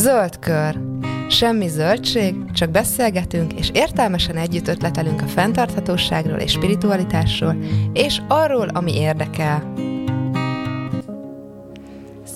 Zöld kör. Semmi zöldség, csak beszélgetünk, és értelmesen együtt ötletelünk a fenntarthatóságról és spiritualitásról, és arról, ami érdekel.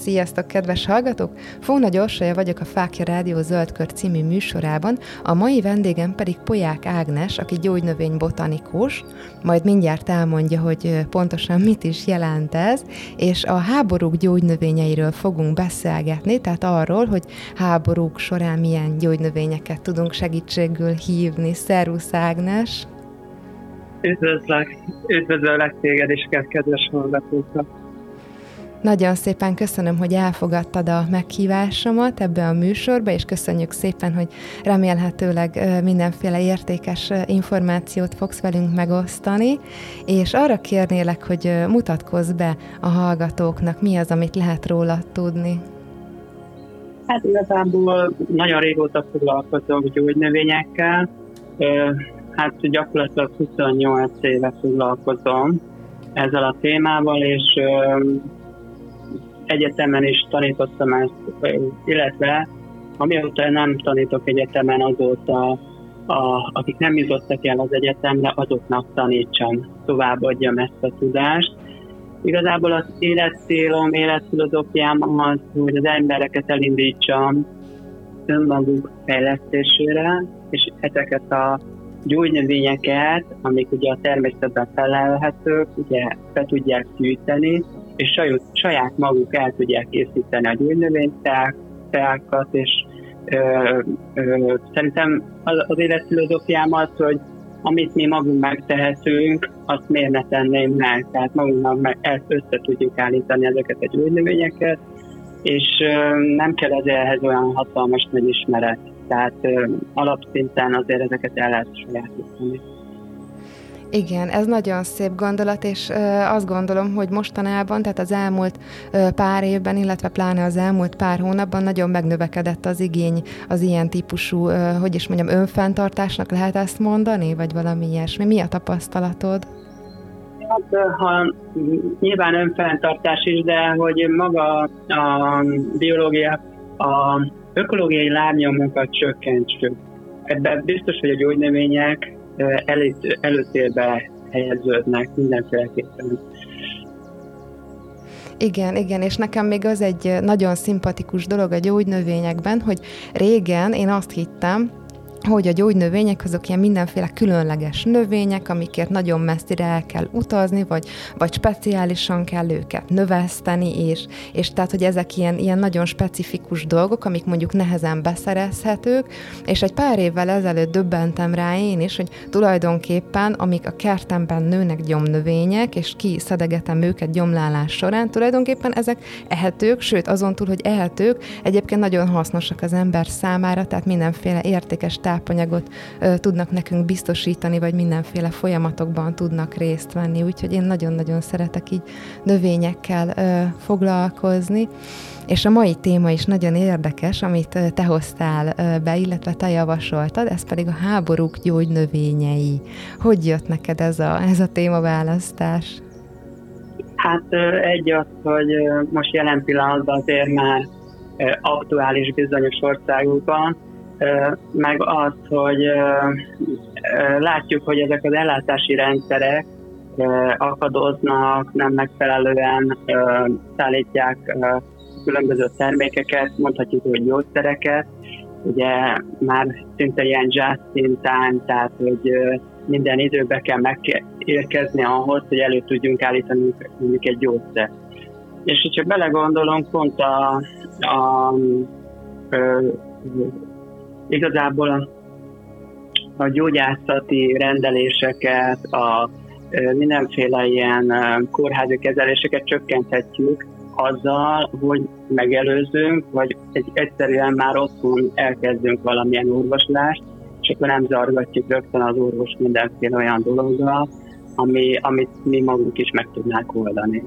Sziasztok, kedves hallgatók! Fóna Gyorsolya vagyok a Fákja Rádió Zöldkör című műsorában, a mai vendégem pedig Poják Ágnes, aki gyógynövény botanikus, majd mindjárt elmondja, hogy pontosan mit is jelent ez, és a háborúk gyógynövényeiről fogunk beszélgetni, tehát arról, hogy háborúk során milyen gyógynövényeket tudunk segítségül hívni. Szervusz Ágnes! Üdvözlök, üdvözöllek téged is, kedves hallgatókat! Nagyon szépen köszönöm, hogy elfogadtad a meghívásomat ebbe a műsorba, és köszönjük szépen, hogy remélhetőleg mindenféle értékes információt fogsz velünk megosztani, és arra kérnélek, hogy mutatkozz be a hallgatóknak, mi az, amit lehet róla tudni. Hát igazából nagyon régóta foglalkozom gyógynövényekkel, hát gyakorlatilag 28 éve foglalkozom ezzel a témával, és egyetemen is tanítottam ezt, illetve amióta nem tanítok egyetemen, azóta a, akik nem jutottak el az egyetemre, azoknak tanítsam, továbbadjam ezt a tudást. Igazából az életcélom, életfilozófiám az, hogy az embereket elindítsam önmaguk fejlesztésére, és ezeket a gyógynövényeket, amik ugye a természetben felelhetők, ugye be tudják gyűjteni, és saját, saját maguk el tudják készíteni a gyógynövényteákat, és ö, ö, szerintem az, az életfilozófiám az, hogy amit mi magunk megtehetünk, azt miért ne tenném meg. Tehát magunknak meg ezt össze tudjuk állítani ezeket a gyógynövényeket, és ö, nem kell az ehhez olyan hatalmas nagy ismeret. Tehát ö, alapszinten azért ezeket el lehet sajátítani. Igen, ez nagyon szép gondolat, és azt gondolom, hogy mostanában, tehát az elmúlt pár évben, illetve pláne az elmúlt pár hónapban nagyon megnövekedett az igény az ilyen típusú, hogy is mondjam, önfenntartásnak lehet ezt mondani, vagy valami ilyesmi. Mi a tapasztalatod? Hát, ha nyilván önfenntartás is, de hogy maga a biológia, a ökológiai lábnyomunkat csökkentsük. Ebben biztos, hogy a gyógynövények előtt, előtérbe helyeződnek mindenféleképpen. Igen, igen, és nekem még az egy nagyon szimpatikus dolog a gyógynövényekben, hogy régen én azt hittem, hogy a gyógynövények azok ilyen mindenféle különleges növények, amikért nagyon messzire el kell utazni, vagy, vagy speciálisan kell őket növeszteni, és, és tehát, hogy ezek ilyen, ilyen nagyon specifikus dolgok, amik mondjuk nehezen beszerezhetők, és egy pár évvel ezelőtt döbbentem rá én is, hogy tulajdonképpen, amik a kertemben nőnek gyomnövények, és kiszedegetem őket gyomlálás során, tulajdonképpen ezek ehetők, sőt azon túl, hogy ehetők, egyébként nagyon hasznosak az ember számára, tehát mindenféle értékes tápanyagot ö, tudnak nekünk biztosítani, vagy mindenféle folyamatokban tudnak részt venni. Úgyhogy én nagyon-nagyon szeretek így növényekkel ö, foglalkozni. És a mai téma is nagyon érdekes, amit te hoztál be, illetve te javasoltad, ez pedig a háborúk gyógynövényei. Hogy jött neked ez a, ez a témaválasztás? Hát egy az, hogy most jelen pillanatban azért már aktuális bizonyos országokban, meg az, hogy látjuk, hogy ezek az ellátási rendszerek akadoznak, nem megfelelően szállítják különböző termékeket, mondhatjuk, hogy gyógyszereket, ugye már szinte ilyen in time, tehát hogy minden időben kell megérkezni ahhoz, hogy elő tudjunk állítani mondjuk egy gyógyszer. És hogyha belegondolunk, pont a, a, a igazából a, a gyógyászati rendeléseket, a mindenféle ilyen kórházi kezeléseket csökkenthetjük azzal, hogy megelőzünk, vagy egy, egyszerűen már otthon elkezdünk valamilyen orvoslást, és akkor nem zargatjuk rögtön az orvos mindenféle olyan dologgal, ami, amit mi magunk is meg tudnánk oldani.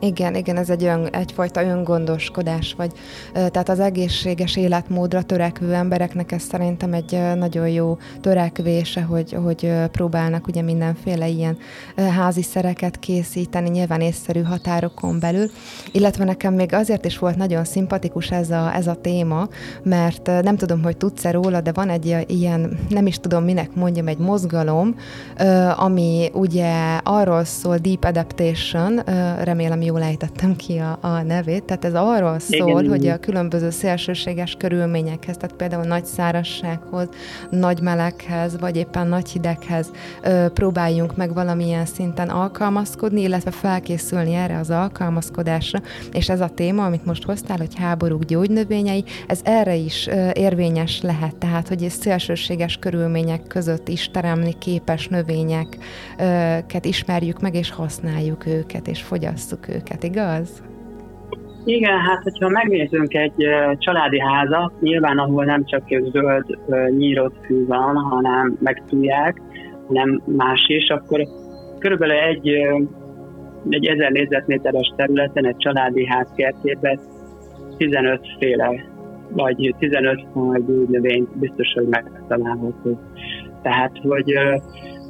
Igen, igen, ez egy ön, egyfajta öngondoskodás, vagy. Tehát az egészséges életmódra törekvő embereknek ez szerintem egy nagyon jó törekvése, hogy, hogy próbálnak ugye mindenféle ilyen házi szereket készíteni, nyilván észszerű határokon belül, illetve nekem még azért is volt nagyon szimpatikus ez a, ez a téma, mert nem tudom, hogy tudsz-e róla, de van egy ilyen, nem is tudom minek mondjam, egy mozgalom, ami ugye arról szól, Deep Adaptation, remélem jól ejtettem ki a, a nevét, tehát ez arról szól, Igen, hogy a különböző szélsőséges körülményekhez, tehát például nagy szárassághoz, nagy meleghez, vagy éppen nagy hideghez ö, próbáljunk meg valamilyen szinten alkalmazkodni, illetve felkészülni erre az alkalmazkodásra, és ez a téma, amit most hoztál, hogy háborúk gyógynövényei, ez erre is ö, érvényes lehet, tehát hogy szélsőséges körülmények között is teremni képes növényeket ismerjük meg, és használjuk őket, és fogyasszuk őket őket, igaz? Igen, hát hogyha megnézzünk egy családi házat, nyilván ahol nem csak zöld nyírott fű van, hanem megtúlják, hanem más is, akkor körülbelül egy, egy ezer négyzetméteres területen, egy családi ház kertjében 15 féle, vagy 15 faj növény biztos, hogy megtalálható. Tehát, hogy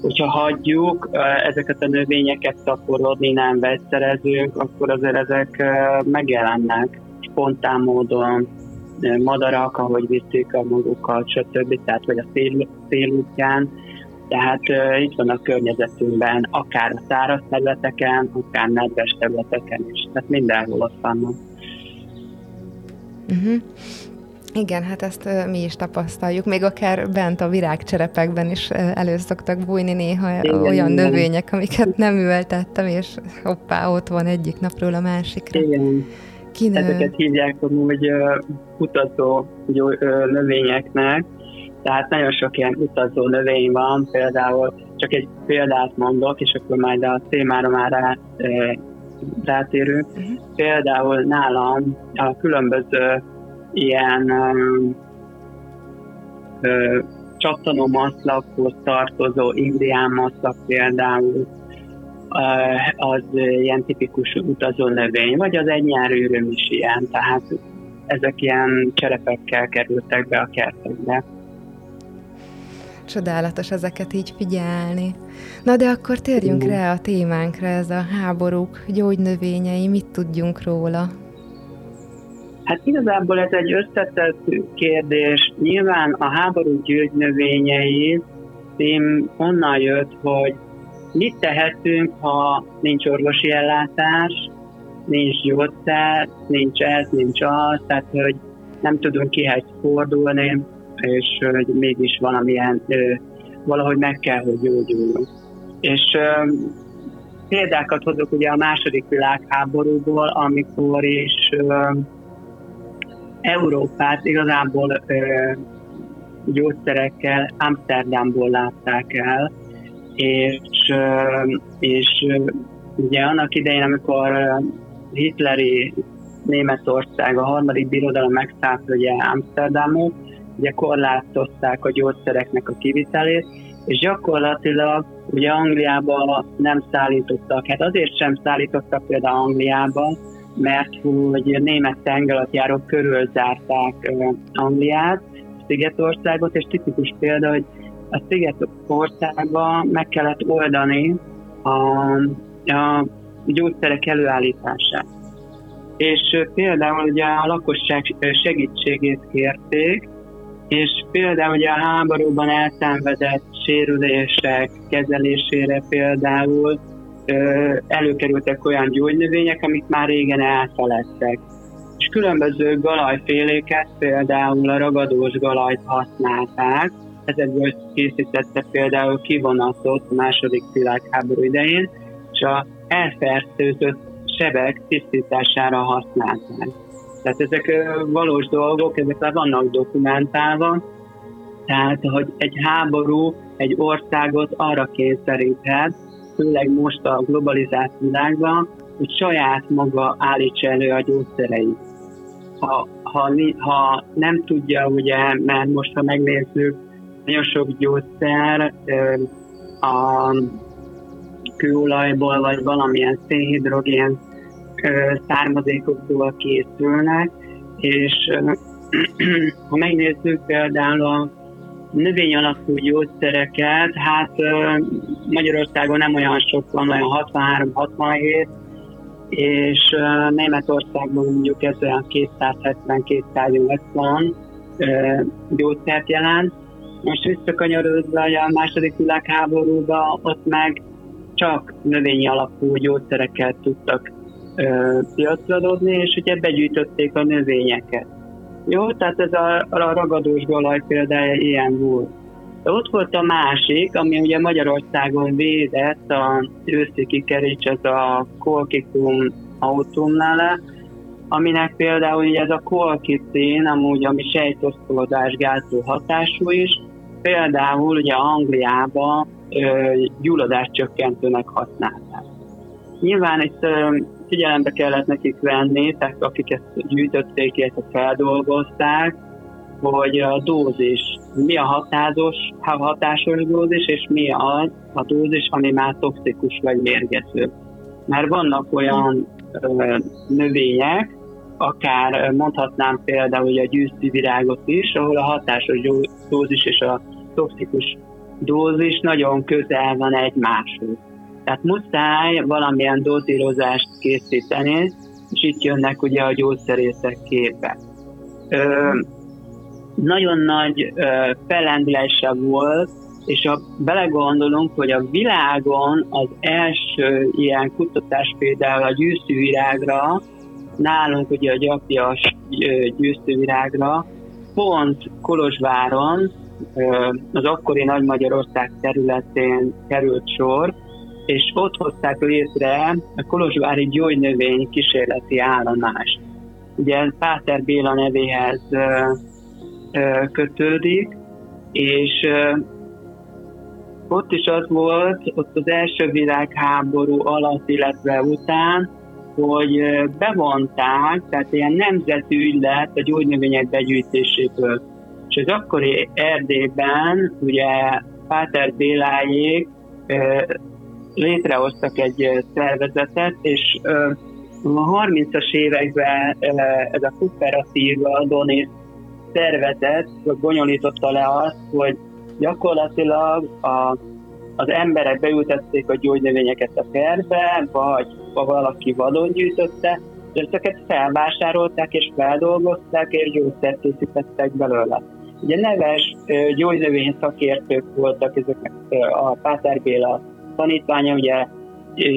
hogyha hagyjuk ezeket a növényeket szaporodni, nem vegyszerezünk, akkor azért ezek megjelennek spontán módon, madarak, ahogy viszik a magukat, stb. Tehát, vagy a szél, szélútján. Tehát uh, itt van a környezetünkben, akár a száraz területeken, akár nedves területeken is. Tehát mindenhol ott vannak. Uh-huh. Igen, hát ezt mi is tapasztaljuk, még akár bent a virágcserepekben is elő szoktak bújni néha igen, olyan igen. növények, amiket nem ültettem, és hoppá, ott van egyik napról a másikra. Igen. Kinő. Ezeket hívják amúgy uh, növényeknek, tehát nagyon sok ilyen utazó növény van, például csak egy példát mondok, és akkor majd a témára már rá, rátérünk. Uh-huh. Például nálam a különböző ilyen um, csattanómaszlakhoz tartozó indián maszlak például, az ilyen tipikus utazó növény, vagy az egy nyárűröm is ilyen, tehát ezek ilyen cserepekkel kerültek be a kertekbe. Csodálatos ezeket így figyelni. Na de akkor térjünk mm. rá a témánkra, ez a háborúk gyógynövényei, mit tudjunk róla? Hát igazából ez egy összetett kérdés. Nyilván a háború gyógynövényei cím onnan jött, hogy mit tehetünk, ha nincs orvosi ellátás, nincs gyógyszer, nincs ez, nincs az, tehát hogy nem tudunk kihez fordulni, és hogy mégis valamilyen, valahogy meg kell, hogy gyógyuljunk. És példákat hozok ugye a második világháborúból, amikor is Európát igazából ö, gyógyszerekkel Amsterdamból látták el, és, ö, és ugye annak idején, amikor hitleri Németország, a harmadik birodalom megszállt ugye Amsterdamot, ugye korlátozták a gyógyszereknek a kivitelét, és gyakorlatilag ugye Angliába nem szállítottak, hát azért sem szállítottak például Angliába, mert hogy német tengeralattjárók körül zárták Angliát, Szigetországot, és tipikus példa, hogy a Szigetországban meg kellett oldani a, a gyógyszerek előállítását. És például ugye a lakosság segítségét kérték, és például ugye a háborúban elszenvedett sérülések kezelésére például előkerültek olyan gyógynövények, amik már régen elfeledtek. És különböző galajféléket, például a ragadós galajt használták, ezekből készítette például kivonatot a második világháború idején, és a elfertőzött sebek tisztítására használták. Tehát ezek valós dolgok, ezek le vannak dokumentálva, tehát, hogy egy háború egy országot arra kényszeríthet, főleg most a globalizált világban, hogy saját maga állítsa elő a gyógyszereit. Ha, ha, ha nem tudja, ugye, mert most ha megnézzük, nagyon sok gyógyszer a kőolajból, vagy valamilyen szénhidrogén származékokból készülnek, és ha megnézzük például a növény alapú gyógyszereket, hát Magyarországon nem olyan sok van, olyan 63-67, és Németországban mondjuk ez olyan 270-280 gyógyszert jelent. Most visszakanyarodva a második világháborúban, ott meg csak növényi alapú gyógyszereket tudtak piacra dobni, és ugye begyűjtötték a növényeket. Jó, tehát ez a, a ragadós galaj példája ilyen volt. De ott volt a másik, ami ugye Magyarországon védett, a őszi kikeríts, ez a kolkikum autumnale, aminek például ugye ez a kolkicin, amúgy ami sejtosztolódás gátló hatású is, például ugye Angliában gyulladás csökkentőnek használták. Nyilván itt figyelembe kellett nekik venni, tehát akik ezt gyűjtötték, illetve feldolgozták, hogy a dózis, mi a hatásos, hatásos dózis, és mi az a dózis, ami már toxikus vagy mérgező. Mert vannak olyan ö, növények, akár mondhatnám például a gyűszti virágot is, ahol a hatásos dózis és a toxikus dózis nagyon közel van egymáshoz. Tehát muszáj valamilyen dózírozást készíteni, és itt jönnek ugye a gyógyszerészek képe. Ö, nagyon nagy ö, fellendülése volt, és ha belegondolunk, hogy a világon az első ilyen kutatás például a gyűszűvirágra, nálunk ugye a gyapjas gyűszűvirágra, pont Kolozsváron, az akkori Nagy Magyarország területén került sor, és ott hozták létre a Kolozsvári gyógynövény kísérleti állomást. Ugye Páter Béla nevéhez kötődik, és ott is az volt, ott az első világháború alatt, illetve után, hogy bevonták, tehát ilyen nemzeti ügylet a gyógynövények begyűjtéséből. És az akkori Erdélyben, ugye Páter Bélájék létrehoztak egy szervezetet, és a 30-as években ez a kooperatív Adonis szervezet bonyolította le azt, hogy gyakorlatilag a, az emberek beültették a gyógynövényeket a kertbe, vagy ha valaki vadon gyűjtötte, és ezeket felvásárolták és feldolgozták, és gyógyszert készítettek belőle. Ugye neves gyógynövény szakértők voltak ezek a Páter Béla tanítványa, ugye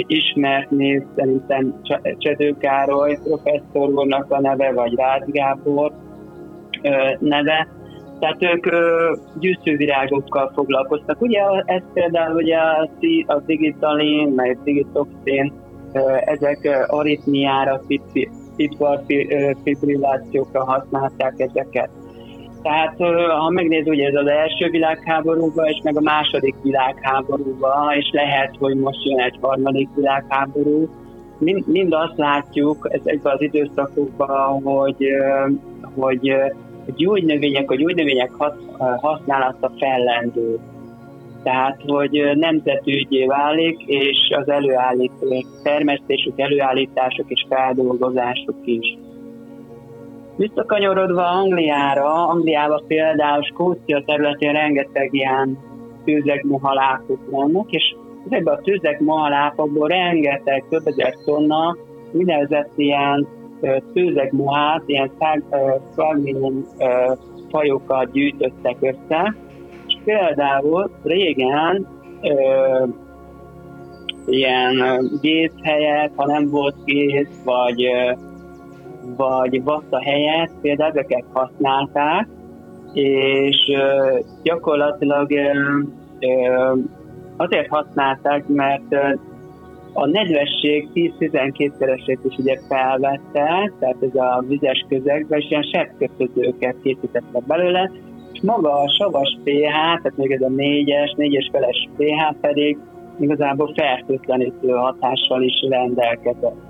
ismert név szerintem Csedő Károly professzor úrnak a neve, vagy Rád Gábor neve, tehát ők gyűjtővirágokkal foglalkoztak. Ugye ez például ugye a digitalin, meg digitoxin, ezek aritmiára, fibrillációkra használták ezeket. Tehát ha megnézed, ugye ez az első világháborúban, és meg a második világháborúban, és lehet, hogy most jön egy harmadik világháború, mind, mind azt látjuk ezekben az időszakokban, hogy, hogy a gyógynövények, a gyógynövények használata fellendül. Tehát, hogy nemzetügyé válik, és az előállító termesztésük, előállítások és feldolgozások is. Visszakanyarodva Angliára, Angliában például Skócia területén rengeteg ilyen tőzegmohalákok vannak, és ezekben a tőzegmohalákokból rengeteg, több ezer tonna úgynevezett ilyen tőzegmohát, ilyen fragminum fajokat gyűjtöttek össze, és például régen ö, ilyen gész helyett, ha nem volt gész, vagy vagy vassza helyett például ezeket használták, és gyakorlatilag azért használták, mert a nedvesség 10-12-szeresét is ugye felvette, tehát ez a vizes közegben, és ilyen sebkötözőket készítettek belőle, és maga a savas pH, tehát még ez a 4-es, 4-es feles pH pedig igazából fertőtlenítő hatással is rendelkezett.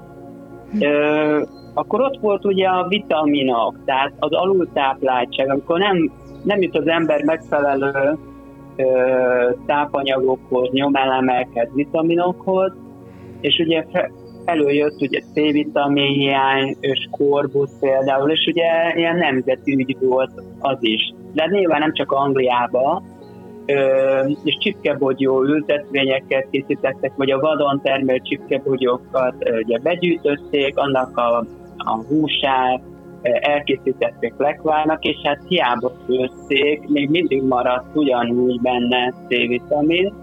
Ö, akkor ott volt ugye a vitaminok, tehát az alultápláltság, amikor nem, nem jut az ember megfelelő ö, tápanyagokhoz, nyomelemekhez, vitaminokhoz, és ugye előjött ugye C-vitamin hiány, skorbusz például, és ugye ilyen nemzeti ügy volt az is. De nyilván nem csak Angliába, és csipkebogyó ültetvényeket készítettek, vagy a vadon termelt csipkebogyókat ugye begyűjtötték, annak a, a húsát, elkészítették lekvárnak, és hát hiába főzték, még mindig maradt ugyanúgy benne C-vitamin.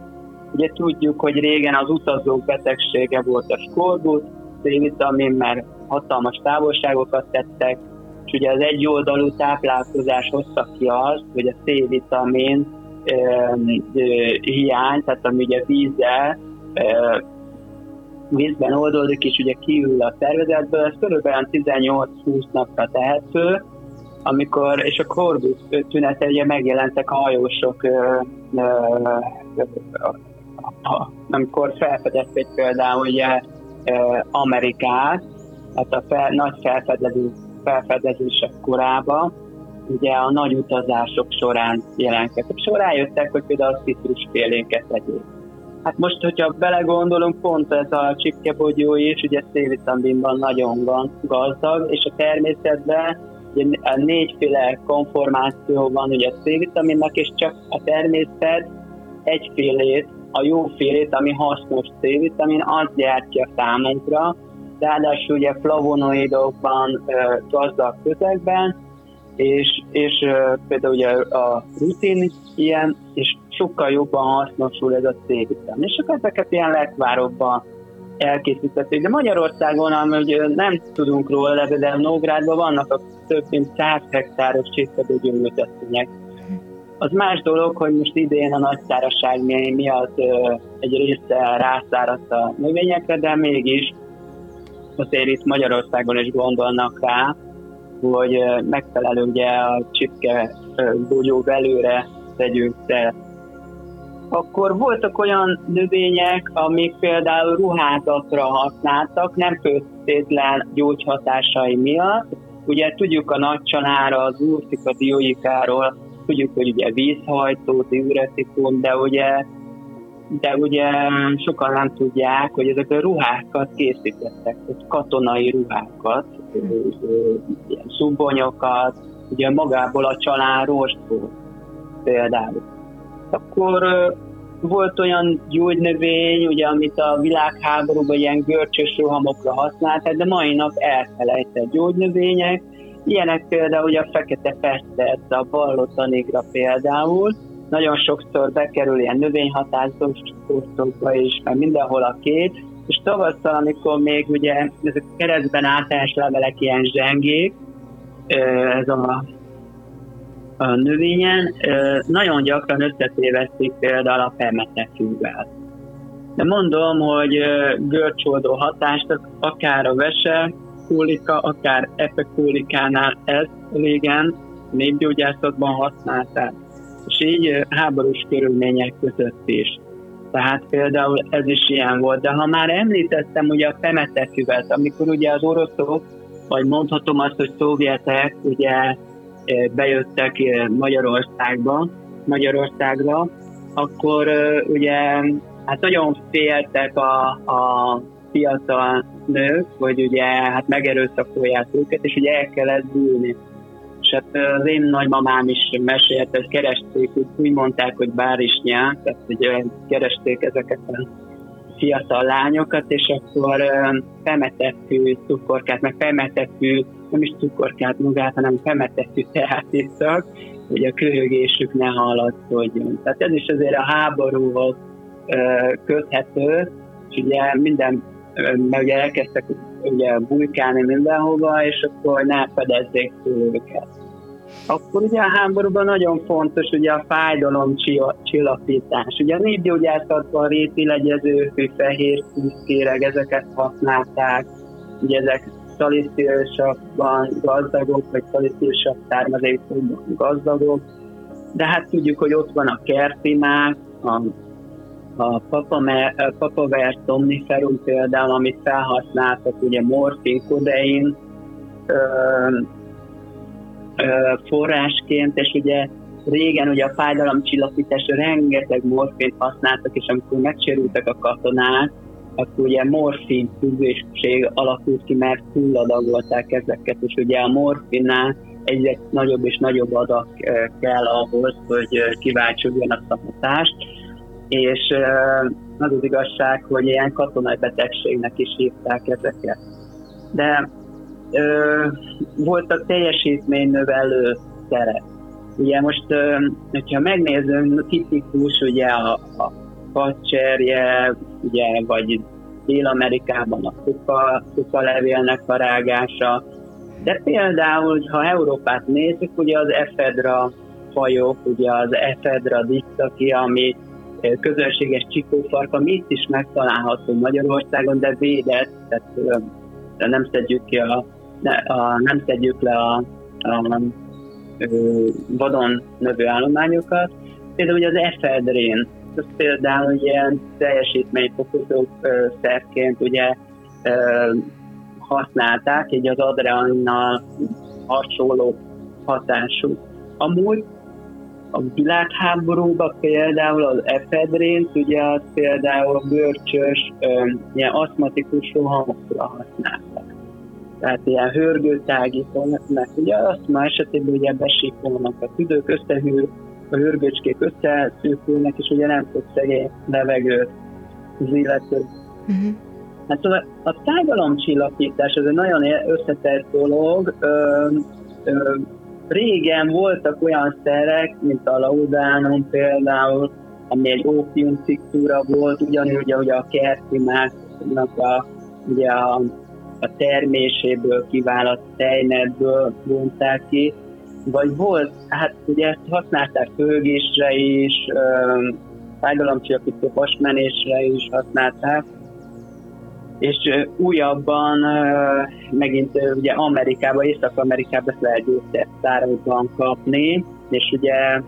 Ugye tudjuk, hogy régen az utazók betegsége volt a skorbut, C-vitamin, mert hatalmas távolságokat tettek, és ugye az egyoldalú táplálkozás hozta ki azt, hogy a C-vitamin hiány, tehát ami ugye vízzel vízben oldódik, és ugye kiül a szervezetből, ez körülbelül 18-20 napra tehető, amikor, és a korbusz tünete ugye megjelentek a hajósok, ö, ö, ö, amikor felfedezték például ugye Amerikát, hát a fel, nagy felfedezés, felfedezések korában, ugye a nagy utazások során jelentkeztek, és rájöttek, hogy például a citrusfélénket tegyék. Hát most, hogyha belegondolunk, pont ez a csipkebogyó is, ugye C-vitaminban nagyon gazdag, és a természetben ugye négyféle konformáció van ugye a C-vitaminnak, és csak a természet egyfélét, a jófélét, ami hasznos C-vitamin, az gyártja számunkra, ráadásul ugye flavonoidokban gazdag közegben, és, és például ugye a rutin ilyen, és sokkal jobban hasznosul ez a C-vitamin. És akkor ezeket ilyen lekvárokban elkészítették. De Magyarországon, ami nem tudunk róla, de Nógrádban vannak a több mint 100 hektáros csészedőgyümölcsötények. Az más dolog, hogy most idén a nagyszáraság miatt egy része rászáradt a növényekre, de mégis azért itt Magyarországon is gondolnak rá, hogy megfelelő ugye a csipke bogyó belőre tegyünk te. Akkor voltak olyan növények, amik például ruházatra használtak, nem köztétlen gyógyhatásai miatt. Ugye tudjuk a nagycsanára, az úrtika dióikáról, tudjuk, hogy ugye vízhajtó, diuretikum, de ugye de ugye sokan nem tudják, hogy ezek a ruhákat készítettek, katonai ruhákat, ilyen szubbonyokat, ugye magából a család rostból például. Akkor volt olyan gyógynövény, ugye, amit a világháborúban ilyen görcsös rohamokra használták, de mai nap elfelejtett gyógynövények, Ilyenek például ugye a fekete festet, a ballotanigra például, nagyon sokszor bekerül ilyen növényhatások is, mert mindenhol a két, és tavasszal, amikor még ugye ezek a keresztben általános levelek ilyen zsengék, ez a, a növényen, nagyon gyakran összetévesztik például a permetefűvel. De mondom, hogy görcsoldó hatást akár a vese kólika, akár epekólikánál ez régen népgyógyászatban használták és így háborús körülmények között is. Tehát például ez is ilyen volt. De ha már említettem ugye a femetefüvet, amikor ugye az oroszok, vagy mondhatom azt, hogy szovjetek ugye bejöttek Magyarországba, Magyarországra, akkor ugye hát nagyon féltek a, a fiatal nők, hogy ugye hát megerőszakolják őket, és ugye el kellett bújni és hát az én nagymamám is mesélt, hogy keresték, úgy, mondták, hogy bárisnyák, tehát hogy keresték ezeket a fiatal lányokat, és akkor femetettű cukorkát, meg femetettű, nem is cukorkát magát, hanem femetettű teát ittak, hogy a köhögésük ne hallatszódjon. Tehát ez is azért a háborúhoz köthető, és ugye minden, mert ugye elkezdtek ugye bujkálni mindenhova, és akkor ne fedezzék őket. Akkor ugye a háborúban nagyon fontos ugye a fájdalom csillapítás. Ugye a népgyógyászatban réti legyező, fehér szűzkéreg, ezeket használták. Ugye ezek szalisztiősakban gazdagok, vagy szalisztiősak származékokban gazdagok. De hát tudjuk, hogy ott van a kertimák, a a papaver somniferum például, amit felhasználtak, ugye morfin, kodein ö, ö, forrásként, és ugye régen ugye a fájdalomcsillapításra rengeteg morfint használtak, és amikor megsérültek a katonák, akkor ugye morfin függőség alakult ki, mert túladagolták ezeket, és ugye a morfinnál egyre nagyobb és nagyobb adag kell ahhoz, hogy kiváltsuljon a hatást, és az az igazság, hogy ilyen katonai betegségnek is hívták ezeket. De ö, voltak teljesítménynövelő szerek. Ugye most, ö, hogyha megnézünk, tipikus ugye a, a pacserje, ugye, vagy Dél-Amerikában a kuka, kuka levélnek a rágása, de például, ha Európát nézzük, ugye az efedra fajok, ugye az efedra disztaki, ami közönséges csikófarka, mi itt is megtalálható Magyarországon, de védett, tehát nem szedjük ki a, a nem szedjük le a, a, a vadon növő állományokat. Például ugye az efedrén, az például ilyen teljesítményfokozó szerként ugye használták, így az adrenalinnal hasonló hatású. Amúgy a világháborúban például az efedrént, ugye az például a görcsös, ilyen aszmatikus rohamokra használták. Tehát ilyen hörgőtágítónak, ugye aszma esetében ugye besíkolnak a tüdők, összehűr, a hörgőcskék összeszűkülnek, és ugye nem tud szegény levegőt az illető. Uh-huh. Hát szóval a tágalomcsillapítás ez egy nagyon összetett dolog. Ö, ö, régen voltak olyan szerek, mint a laudánum például, ami egy ópium volt, ugyanúgy, ahogy a kerti a, ugye a, a terméséből kiválaszt tejnedből vonták ki, vagy volt, hát ugye ezt használták főgésre is, fájdalomcsillapító hasmenésre is használták, és újabban megint ugye Amerikában, Észak-Amerikában ezt lehet gyógyszertárakban kapni, és ugye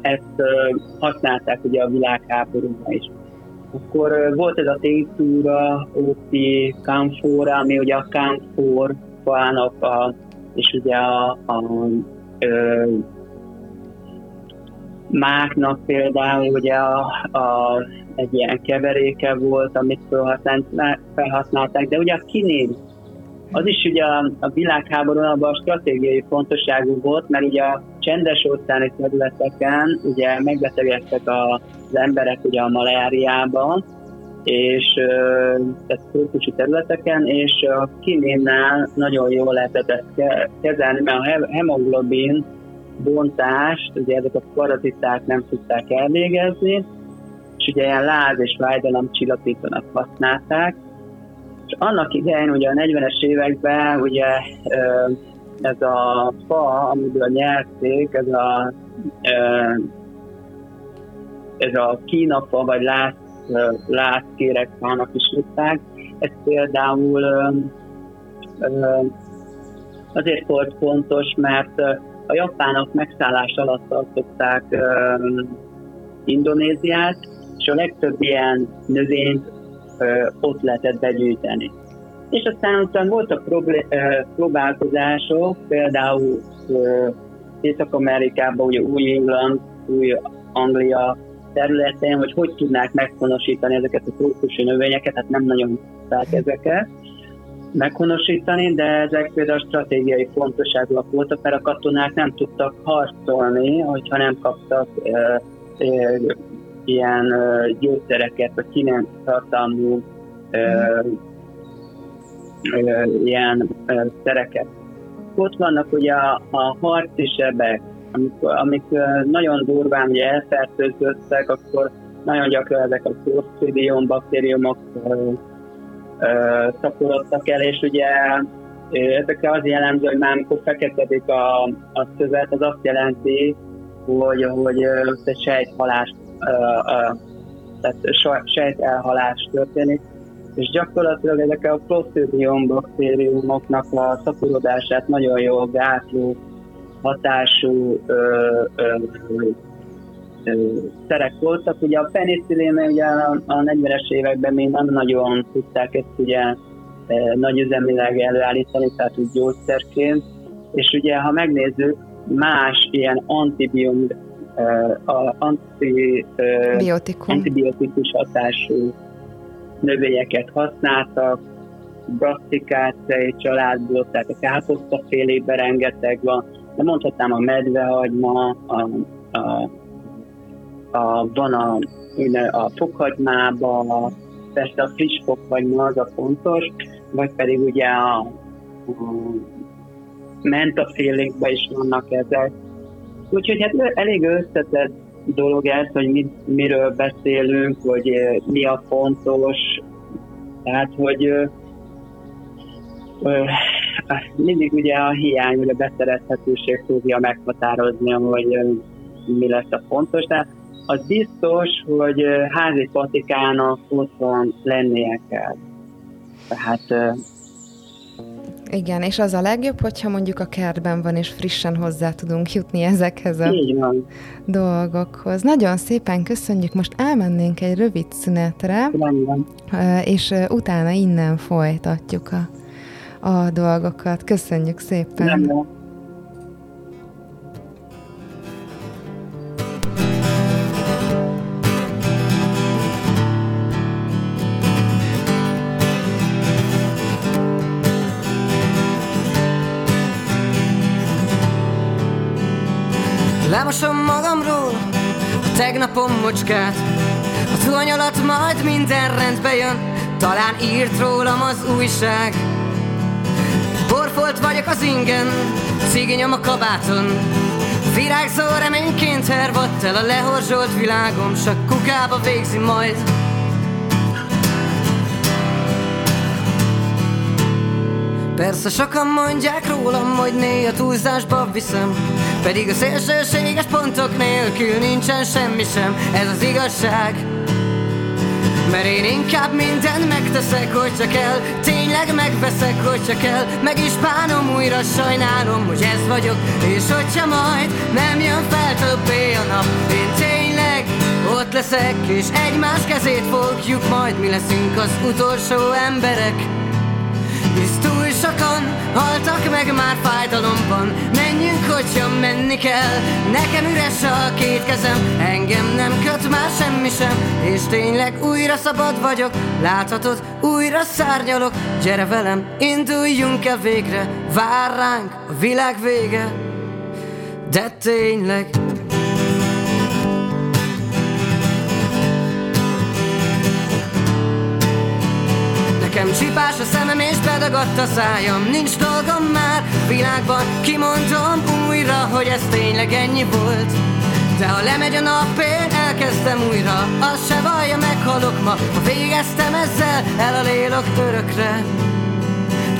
ezt használták ugye a világháborúban is. Akkor volt ez a tétúra, óti kamfóra, ami ugye a kamfor fának a, és ugye a, a, a máknak például ugye a, a egy ilyen keveréke volt, amit felhasználták, de ugye a kinév, az is ugye a, a világháborúban a stratégiai fontosságú volt, mert ugye a csendes óceáni területeken ugye megbetegedtek az emberek ugye a maláriában, és tehát trópusi területeken, és a kinénnál nagyon jól lehetett ezt kezelni, mert a hemoglobin bontást, ugye ezek a paraziták nem tudták elvégezni, és ugye ilyen láz és vájdalom csillapítónak használták, és annak idején, ugye a 40-es években ugye ez a fa, amiből nyerték, ez a ez a kínafa, vagy láz, lázkérek fának is hívták, ez például azért volt fontos, mert a japánok megszállás alatt tartották Indonéziát, és a legtöbb ilyen növényt ö, ott lehetett begyűjteni. És aztán utána voltak problé- ö, próbálkozások, például ö, Észak-Amerikában, ugye új England, új Anglia területén, hogy hogy tudnák meghonosítani ezeket a trópusi növényeket, hát nem nagyon tudták ezeket meghonosítani, de ezek például stratégiai fontosságúak voltak, mert a katonák nem tudtak harcolni, hogyha nem kaptak ilyen uh, gyógyszereket, vagy kinen tartalmú uh, ilyen uh, szereket. Ott vannak ugye a, a harci sebek, amik, amik nagyon durván ugye elfertőzöttek, akkor nagyon gyakran ezek a Clostridium baktériumok szaporodtak el, és ugye ezekre az jellemző, hogy már amikor feketedik a, a szövet, az azt jelenti, hogy, hogy egy sejthalást tehát sejt elhalás történik, és gyakorlatilag ezek a Clostridium baktériumoknak a szaporodását nagyon jól gátló hatású ö, ö, szerek voltak. Ugye a penicillin ugye a, a 40-es években még nem nagyon tudták ezt ugye nagy üzemileg előállítani, tehát úgy gyógyszerként, és ugye ha megnézzük, más ilyen antibiotikum, a anti, antibiotikus hatású növényeket használtak, brasszikáciai családból, tehát a káposztafélében rengeteg van, de mondhatnám a medvehagyma, a, a, a, van a, a fokhagymába, persze a friss fokhagyma az a fontos, vagy pedig ugye a, a mentafélékben is vannak ezek. Úgyhogy hát elég összetett dolog ez, hogy mit, miről beszélünk, hogy mi a fontos. Tehát, hogy mindig ugye a hiány, vagy a beszerezhetőség tudja meghatározni, hogy ö, mi lesz a fontos, de az biztos, hogy házi patikának otthon lennie kell. Tehát igen, és az a legjobb, hogyha mondjuk a kertben van, és frissen hozzá tudunk jutni ezekhez a dolgokhoz. Nagyon szépen köszönjük, most elmennénk egy rövid szünetre, és utána innen folytatjuk a, a dolgokat. Köszönjük szépen! Nem, mocskát A zuhany alatt majd minden rendbe jön Talán írt rólam az újság. Borfolt vagyok az ingen Ciginyom a kabáton. Virágzó reményként hervadt el a lehorzsolt világom S a kukába végzi majd. Persze sokan mondják rólam, hogy néha túlzásba viszem Pedig a szélsőséges pontok nélkül nincsen semmi sem Ez az igazság. Mert én inkább mindent megteszek, hogyha kell Tényleg megveszek, hogyha kell Meg is bánom újra, sajnálom, hogy ez vagyok. És hogyha majd nem jön fel többé a nap Én tényleg ott leszek És egymás kezét fogjuk majd Mi leszünk az utolsó emberek sokan haltak meg már fájdalomban. Menjünk, hogyha menni kell. Nekem üres a két kezem Engem nem köt már semmi sem. És tényleg újra szabad vagyok Láthatod, újra szárnyalok. Gyere velem, induljunk el végre Vár ránk a világ vége. De tényleg csipás a szemem és bedagadt a szájam. Nincs dolgom már világban Kimondom újra, hogy ez tényleg ennyi volt. De ha lemegy a nap, én elkezdem újra. Az se vallja, meghalok ma Ha végeztem ezzel, elalélok örökre.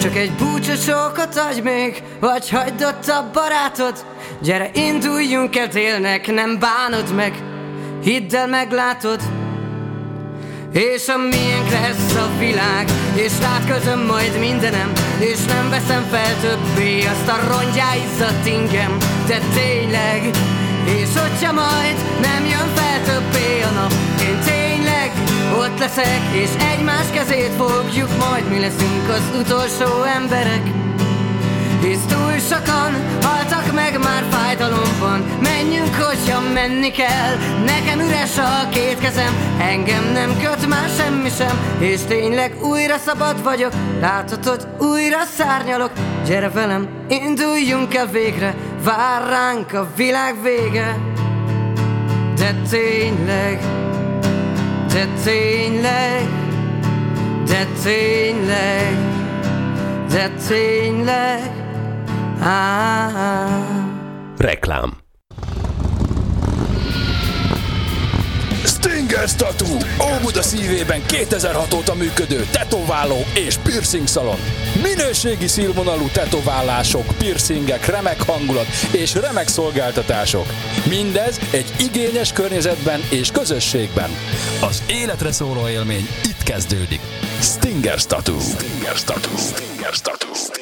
Csak egy búcsosókat adj még Vagy hagyd ott a barátod. Gyere, induljunk el télnek, nem bánod meg. Hidd el, meglátod és a miénk lesz a világ És rád majd mindenem És nem veszem fel többé Azt a rongyá izzadt ingem. De tényleg És hogyha majd nem jön fel többé a nap Én tényleg ott leszek És egymás kezét fogjuk Majd mi leszünk az utolsó emberek hisz túl sokan haltak meg már fájdalomban. Menjünk, hogyha menni kell. Nekem üres a két kezem Engem nem köt már semmi sem. És tényleg újra szabad vagyok Láthatod, újra szárnyalok. Gyere velem, induljunk el végre Vár ránk a világ vége. De tényleg De tényleg De tényleg De tényleg Reklám Stinger Tattoo! Óbuda szívében 2006 óta működő tetováló és piercing szalon. Minőségi színvonalú tetoválások, piercingek, remek hangulat és remek szolgáltatások. Mindez egy igényes környezetben és közösségben. Az életre szóló élmény itt kezdődik. Stinger Tattoo. Stinger Tattoo. Stinger Tattoo.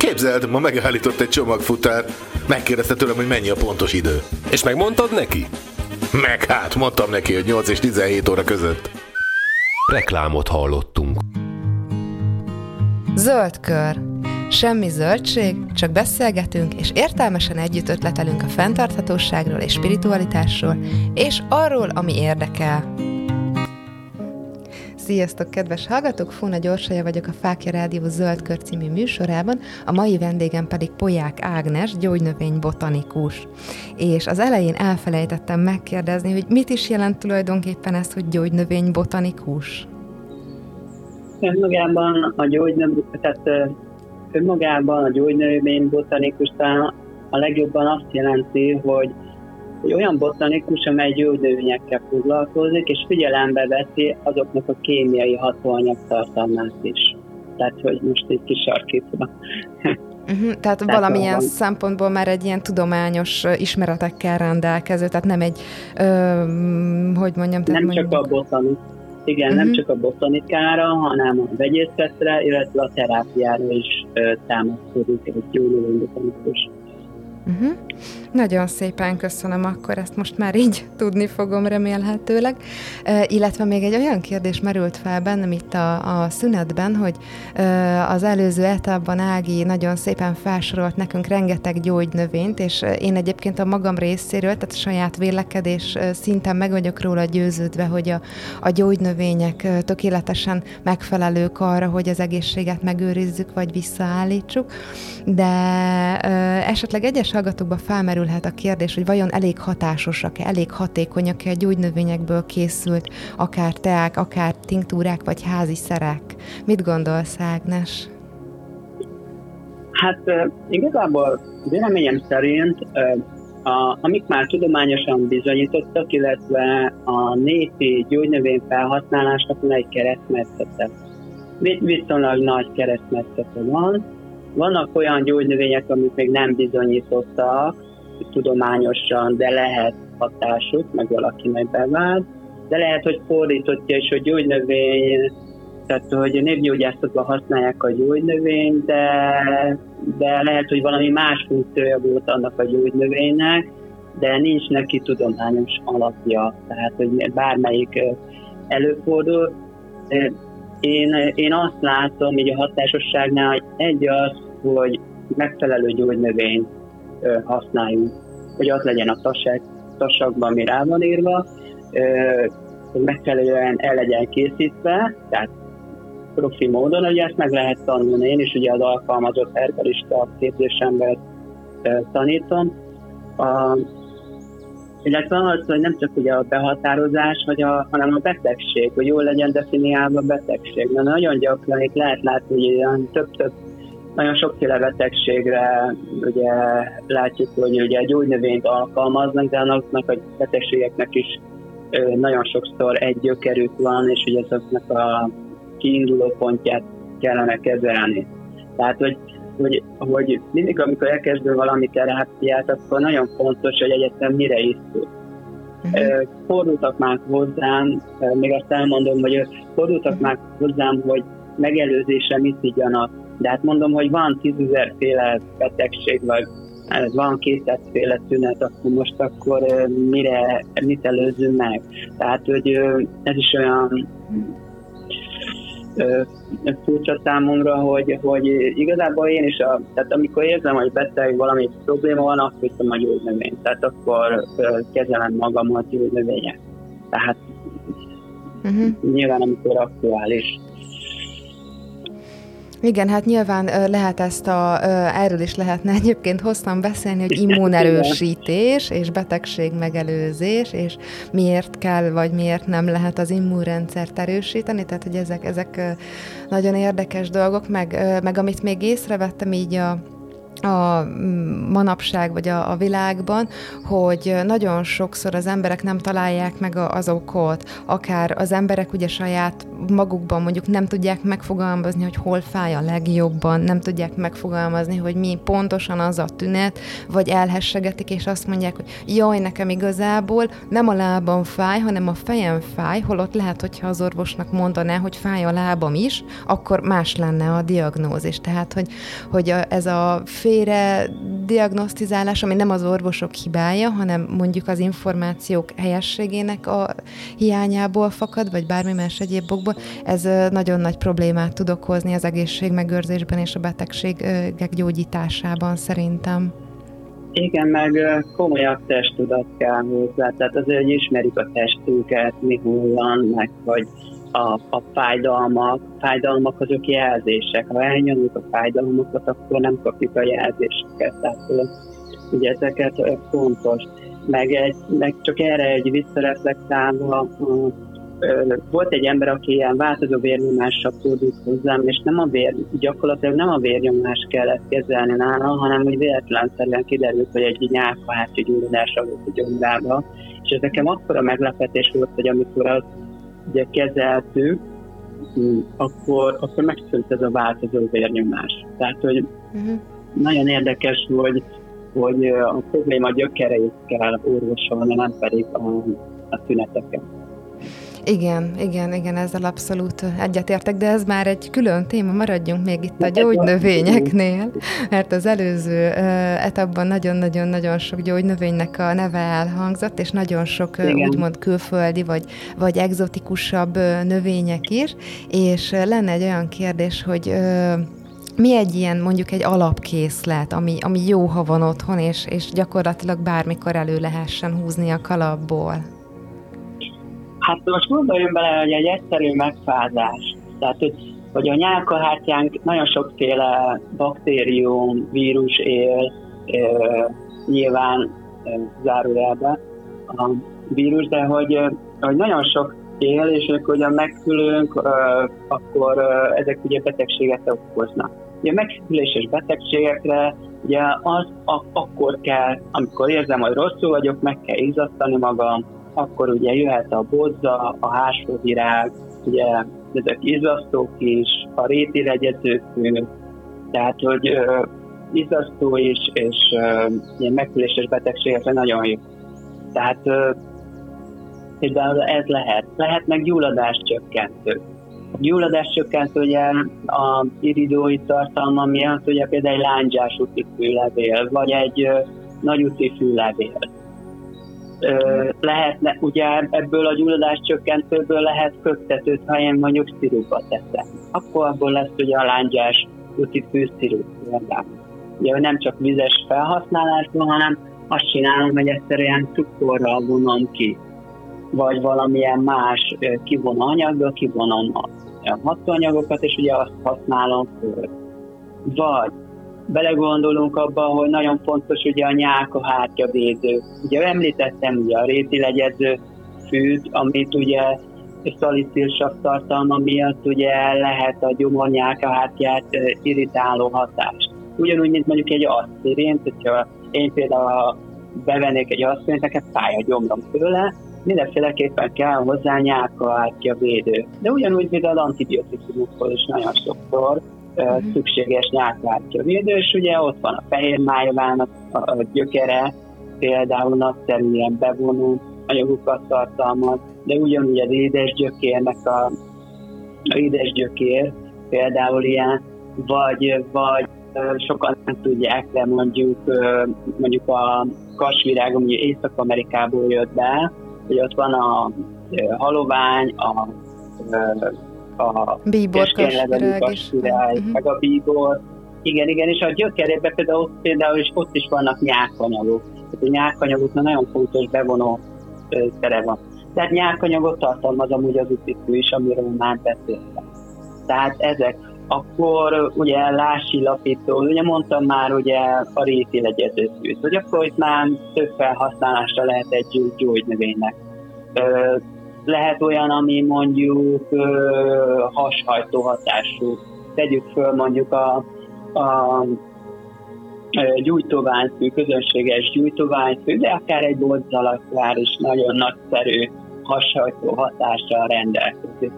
Képzeld, ma megállított egy csomagfutár. Megkérdezte tőlem, hogy mennyi a pontos idő. És megmondtad neki? Meg hát, mondtam neki, hogy 8 és 17 óra között. Reklámot hallottunk. Zöld kör. Semmi zöldség, csak beszélgetünk, és értelmesen együtt ötletelünk a fenntarthatóságról és spiritualitásról, és arról, ami érdekel. Sziasztok, kedves hallgatók! Fóna Gyorsaja vagyok a Fákja Rádió Zöld Kör című műsorában, a mai vendégem pedig Poják Ágnes, gyógynövény botanikus. És az elején elfelejtettem megkérdezni, hogy mit is jelent tulajdonképpen ez, hogy gyógynövény botanikus? Önmagában a gyógynövény, tehát önmagában a gyógynövény botanikus talán a legjobban azt jelenti, hogy hogy olyan botanikus, amely gyógynövényekkel foglalkozik, és figyelembe veszi azoknak a kémiai hatóanyag tartalmát is. Tehát, hogy most egy kisarkítva. Uh-huh, tehát valamilyen van. szempontból már egy ilyen tudományos ismeretekkel rendelkező, tehát nem egy, ö, hogy mondjam, tehát Nem csak a botanik, igen, nem Mhm. csak a botanikára, hanem a vegyészetre, illetve a terápiára is támaszkodik egy gyógynövény botanikus. Uh-huh. Nagyon szépen köszönöm, akkor ezt most már így tudni fogom remélhetőleg. Uh, illetve még egy olyan kérdés merült fel bennem itt a, a szünetben, hogy uh, az előző etapban Ági nagyon szépen felsorolt nekünk rengeteg gyógynövényt, és én egyébként a magam részéről, tehát saját vélekedés szinten meg vagyok róla győződve, hogy a, a gyógynövények tökéletesen megfelelők arra, hogy az egészséget megőrizzük, vagy visszaállítsuk, de uh, esetleg egyes hallgatókban felmerülhet a kérdés, hogy vajon elég hatásosak-e, elég hatékonyak-e a gyógynövényekből készült, akár teák, akár tinktúrák, vagy házi szerek. Mit gondolsz, Ágnes? Hát igazából véleményem szerint a, amik már tudományosan bizonyítottak, illetve a népi gyógynövény felhasználásnak egy keresztmetszete. Vi- Viszonylag nagy keresztmetszete van. Vannak olyan gyógynövények, amik még nem bizonyítottak tudományosan, de lehet hatásuk, meg valakinek bevált. De lehet, hogy fordítottja is, hogy gyógynövény tehát hogy népgyógyászatban használják a gyógynövényt, de, de lehet, hogy valami más funkciója volt annak a gyógynövénynek, de nincs neki tudományos alapja, tehát hogy bármelyik előfordul. Én, én azt látom így a hatásosságnál, hogy egy az, hogy megfelelő gyógynövényt használjunk, hogy az legyen a taság, tasakban, ami rá van írva, hogy megfelelően el legyen készítve, tehát profi módon, hogy ezt meg lehet tanulni. Én is ugye az alkalmazott herbalista képzésemben tanítom. A, illetve az, hogy nem csak ugye a behatározás, hogy a, hanem a betegség, hogy jól legyen definiálva a betegség. Mert nagyon gyakran itt lehet látni, hogy ilyen több-több nagyon sokféle betegségre ugye látjuk, hogy ugye gyógynövényt alkalmaznak, de annak a betegségeknek is nagyon sokszor egy gyökerük van, és ugye azoknak a kiinduló pontját kellene kezelni. Tehát, hogy, hogy, hogy mindig, amikor elkezdő valami terápiát, akkor nagyon fontos, hogy egyetem mire iszunk. Ö, Fordultak már hozzám, még azt elmondom, hogy fordultak már hozzám, hogy megelőzésre mit igyanak. De hát mondom, hogy van tízezerféle betegség, vagy ö, van kétszázféle tünet, akkor most akkor mire, mit előzünk meg. Tehát, hogy ez is olyan furcsa számomra, hogy, hogy igazából én is, a, tehát amikor érzem, hogy beteg valami probléma van, akkor viszem a gyógynövényt. Tehát akkor kezelem magam a gyógynövények. Tehát Uh-huh. nyilván amikor aktuális. Igen, hát nyilván lehet ezt a, erről is lehetne egyébként hosszan beszélni, hogy immunerősítés és betegség megelőzés, és miért kell, vagy miért nem lehet az immunrendszert erősíteni, tehát hogy ezek, ezek nagyon érdekes dolgok, meg, meg amit még észrevettem így a a manapság vagy a, a világban, hogy nagyon sokszor az emberek nem találják meg az okot, akár az emberek ugye saját magukban mondjuk nem tudják megfogalmazni, hogy hol fáj a legjobban, nem tudják megfogalmazni, hogy mi pontosan az a tünet, vagy elhessegetik, és azt mondják, hogy jaj, nekem igazából nem a lábam fáj, hanem a fejem fáj, holott lehet, hogyha az orvosnak mondaná, hogy fáj a lábam is, akkor más lenne a diagnózis. Tehát, hogy, hogy a, ez a félre diagnosztizálás, ami nem az orvosok hibája, hanem mondjuk az információk helyességének a hiányából fakad, vagy bármi más egyéb okból, ez nagyon nagy problémát tud okozni az egészségmegőrzésben és a betegségek gyógyításában szerintem. Igen, meg komolyabb testtudat kell hozzá, tehát azért, hogy ismerik a testünket, mi hullan, meg hogy a, a fájdalmak, fájdalmak azok jelzések. Ha elnyomjuk a fájdalmakat, akkor nem kapjuk a jelzéseket. Tehát ugye ezeket fontos. Meg, egy, meg csak erre egy visszareflektálva, volt egy ember, aki ilyen változó vérnyomással fordult hozzám, és nem a vér, gyakorlatilag nem a vérnyomás kellett kezelni nála, hanem hogy véletlenszerűen kiderült, hogy egy nyálkahártya gyulladása volt a gyomrába. És ez nekem akkora meglepetés volt, hogy amikor azt ugye kezeltük, mm, akkor, akkor megszűnt ez a változó vérnyomás. Tehát, hogy uh-huh. nagyon érdekes, hogy, hogy a probléma gyökereit kell orvosolni, nem pedig a, a tüneteket. Igen, igen, igen, ezzel abszolút egyetértek, de ez már egy külön téma, maradjunk még itt a gyógynövényeknél, mert az előző etapban nagyon-nagyon-nagyon sok gyógynövénynek a neve elhangzott, és nagyon sok igen. úgymond külföldi vagy, vagy egzotikusabb növények is, és lenne egy olyan kérdés, hogy mi egy ilyen mondjuk egy alapkészlet, ami, ami jó, ha van otthon, és, és gyakorlatilag bármikor elő lehessen húzni a kalapból? Hát most gondoljunk bele, hogy egy egyszerű megfázás. Tehát, hogy, hogy a nyálkahártyánk nagyon sokféle baktérium, vírus él, nyilván e, zárójelbe a vírus, de hogy, hogy nagyon sok él, és akkor ugye megszülünk, akkor ezek ugye betegséget okoznak. Ugye megszüléses betegségekre ugye az a, akkor kell, amikor érzem, hogy rosszul vagyok, meg kell izzasztani magam, akkor ugye jöhet a bozza, a hásóvirág, ugye ezek izzasztók is, a réti legyezőfű, tehát hogy uh, izzasztó is, és uh, ilyen megküléses betegségekre nagyon jó. Tehát uh, például ez lehet. Lehet meg gyulladás csökkentő. Gyulladás csökkentő ugye a iridói tartalma miatt ugye például egy lángyás úti fűlevél, vagy egy uh, nagy úti fűlevél lehetne, ugye ebből a gyulladás csökkentőből lehet köktetőt, ha én mondjuk szirupba teszem. Akkor abból lesz ugye a lángyás úti fűszirup például. Ugye nem csak vizes felhasználásban, hanem azt csinálom, hogy egyszerűen cukorral vonom ki, vagy valamilyen más kivonó anyaggal kivonom a hatóanyagokat, és ugye azt használom föl. Vagy belegondolunk abba, hogy nagyon fontos ugye a nyálka hártyavédő. Ugye említettem ugye a rétilegyező fűt, amit ugye szalicilsav tartalma miatt ugye lehet a gyomornyálkahártyát irritáló hatást. Ugyanúgy, mint mondjuk egy asszirint, hogyha én például bevennék egy asszirint, nekem fáj a gyomrom tőle, mindenféleképpen kell hozzá nyálkahártya védő. De ugyanúgy, mint az antibiotikumokhoz is nagyon sokszor szükséges nyáklátja védő, és ugye ott van a fehér májvának a, gyökere, például nagyszerűen bevonó anyagokat tartalmaz, de ugyanúgy az édes gyökérnek a, a édes gyökér például ilyen, vagy, vagy sokan nem tudják, de mondjuk, mondjuk a kasvirág, ami Észak-Amerikából jött be, hogy ott van a halovány, a a kasvirág is. Uh-huh. meg a bíbor. Igen, igen, és a gyökerében például, például is ott is vannak nyákanyagok. Tehát a nyákanyagoknak nagyon fontos bevonó tere van. Tehát nyákanyagot tartalmaz amúgy az utikű is, amiről már beszéltem. Tehát ezek akkor ugye lási lapító, ugye mondtam már ugye a réti legyező szűz, hogy akkor itt már több felhasználásra lehet egy gyógynövénynek. Lehet olyan, ami mondjuk hashajtó hatású. Tegyük föl mondjuk a, a gyújtoványfű, közönséges gyújtoványfű, de akár egy bodzalakvár is nagyon nagyszerű hashajtó hatással rendelkezik.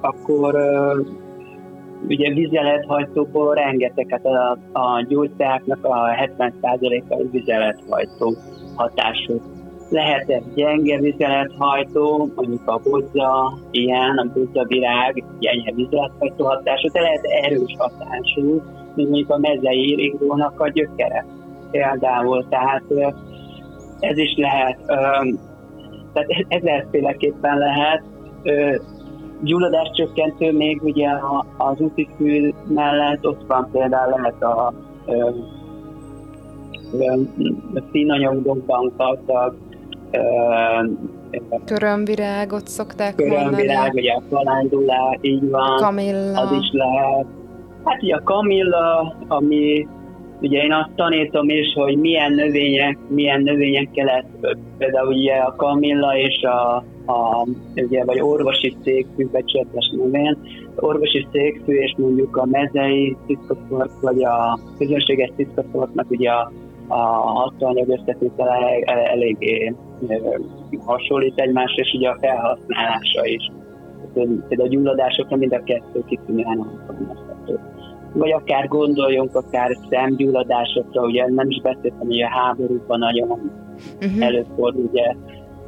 Akkor ugye vizelethajtóból rengeteget a, a gyógyszereknek a 70%-a vizelethajtó hatású. Lehet egy gyenge vizelethajtó, mondjuk a bozza, ilyen, a bozza virág, gyenge vizelethajtó hatású, de lehet erős hatású, mint mondjuk a mezei ringónak a gyökere például. Tehát ez is lehet, tehát ezerféleképpen lehet gyulladás csökkentő még ugye az útikül mellett ott van például lehet a színanyagokban gazdag Körömvirágot szokták Körömvirág, mondani. ugye a kalándulá, így van. Kamilla. Az is lehet. Hát ugye a kamilla, ami ugye én azt tanítom is, hogy milyen növények, milyen növényekkel lehet, például ugye a kamilla és a a, ugye, vagy orvosi cégfű, becsületes nevén, orvosi cégfű és mondjuk a mezei tiszkaszort, vagy a közönséges tiszkaszortnak ugye a, a hatóanyag összetétele eléggé hasonlít egymásra, és ugye a felhasználása is. Például a gyulladásokra mind a kettő kitűnően alkalmazható. Vagy akár gondoljunk akár szemgyulladásokra, ugye nem is beszéltem, hogy a háborúban nagyon uh-huh. előfordul, ugye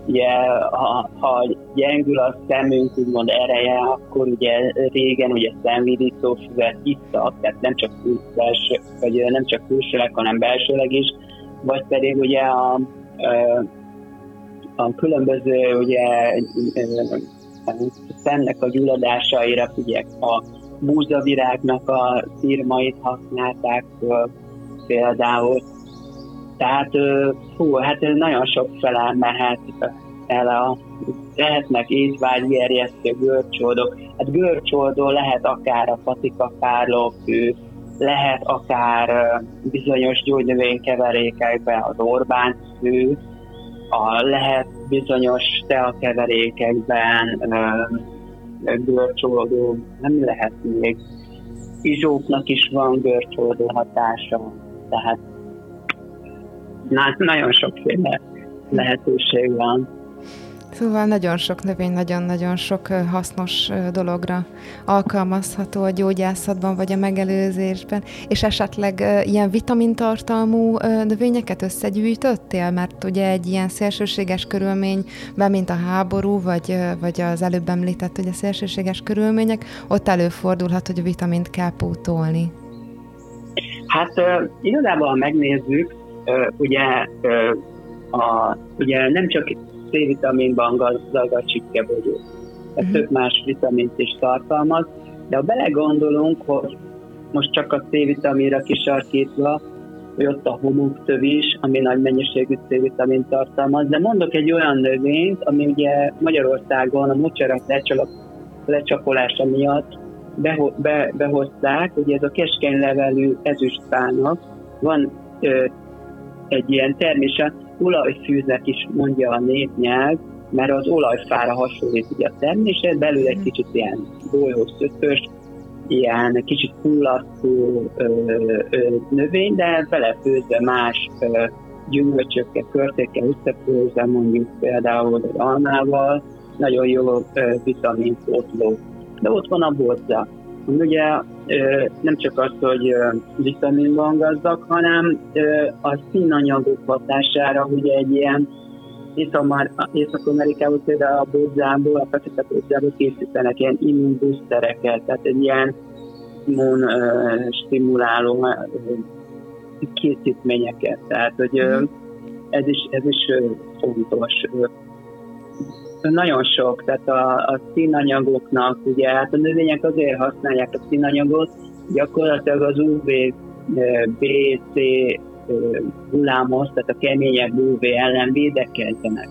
ugye ha, ha gyengül a szemünk úgymond ereje, akkor ugye régen ugye szemvidító füvet ittak, tehát nem csak külső, vagy nem csak külsőleg, hanem belsőleg is, vagy pedig ugye a, a különböző ugye szemnek a gyulladásaira ugye a búzavirágnak a szírmait használták például, tehát, fú, hát nagyon sok fele mehet el a lehetnek étvágygerjesztő görcsoldók. Hát görcsoldó lehet akár a patika párlófű, lehet akár bizonyos gyógynövénykeverékekben az Orbán fű, a, lehet bizonyos teakeverékekben görcsoldó, nem lehet még. Izsóknak is van görcsoldó hatása, tehát Na, nagyon sokféle lehetőség van. Szóval nagyon sok növény, nagyon-nagyon sok hasznos dologra alkalmazható a gyógyászatban vagy a megelőzésben, és esetleg ilyen vitamintartalmú növényeket összegyűjtöttél, mert ugye egy ilyen szélsőséges körülményben, mint a háború, vagy, vagy az előbb említett, hogy a szélsőséges körülmények, ott előfordulhat, hogy a vitamint kell pótolni. Hát igazából, ha megnézzük, ugye, a, ugye nem csak C-vitaminban gazdag a csikkebogyó, tehát mm. több más vitamint is tartalmaz, de ha belegondolunk, hogy most csak a C-vitaminra kisarkítva, hogy ott a homoktöv is, ami nagy mennyiségű C-vitamin tartalmaz, de mondok egy olyan növényt, ami ugye Magyarországon a mocsarak lecsapolása miatt beho- be, behozták, ugye ez a keskeny levelű ezüstfának van ö, egy ilyen termése, olajfűznek is mondja a népnyelv, mert az olajfára hasonlít ugye a termése, belül egy kicsit ilyen bolyós szötös, ilyen kicsit hullasztó növény, de belefőzve más ö, gyümölcsökkel, körtékkel összefőzve, mondjuk például egy almával, nagyon jó vitaminpótló. De ott van a borza. Ugye nem csak az, hogy vitaminban gazdag, hanem a színanyagok hatására ugye egy ilyen Észak-Amerikában például a bodzából, a fekete bodzából készítenek ilyen immunbusztereket, tehát egy ilyen immun stimuláló készítményeket. Tehát, hogy mhm. ez is, ez is fontos nagyon sok, tehát a, a színanyagoknak, ugye hát a növények azért használják a színanyagot, gyakorlatilag az UV, B, C hullámos, tehát a keményebb UV ellen védekezzenek.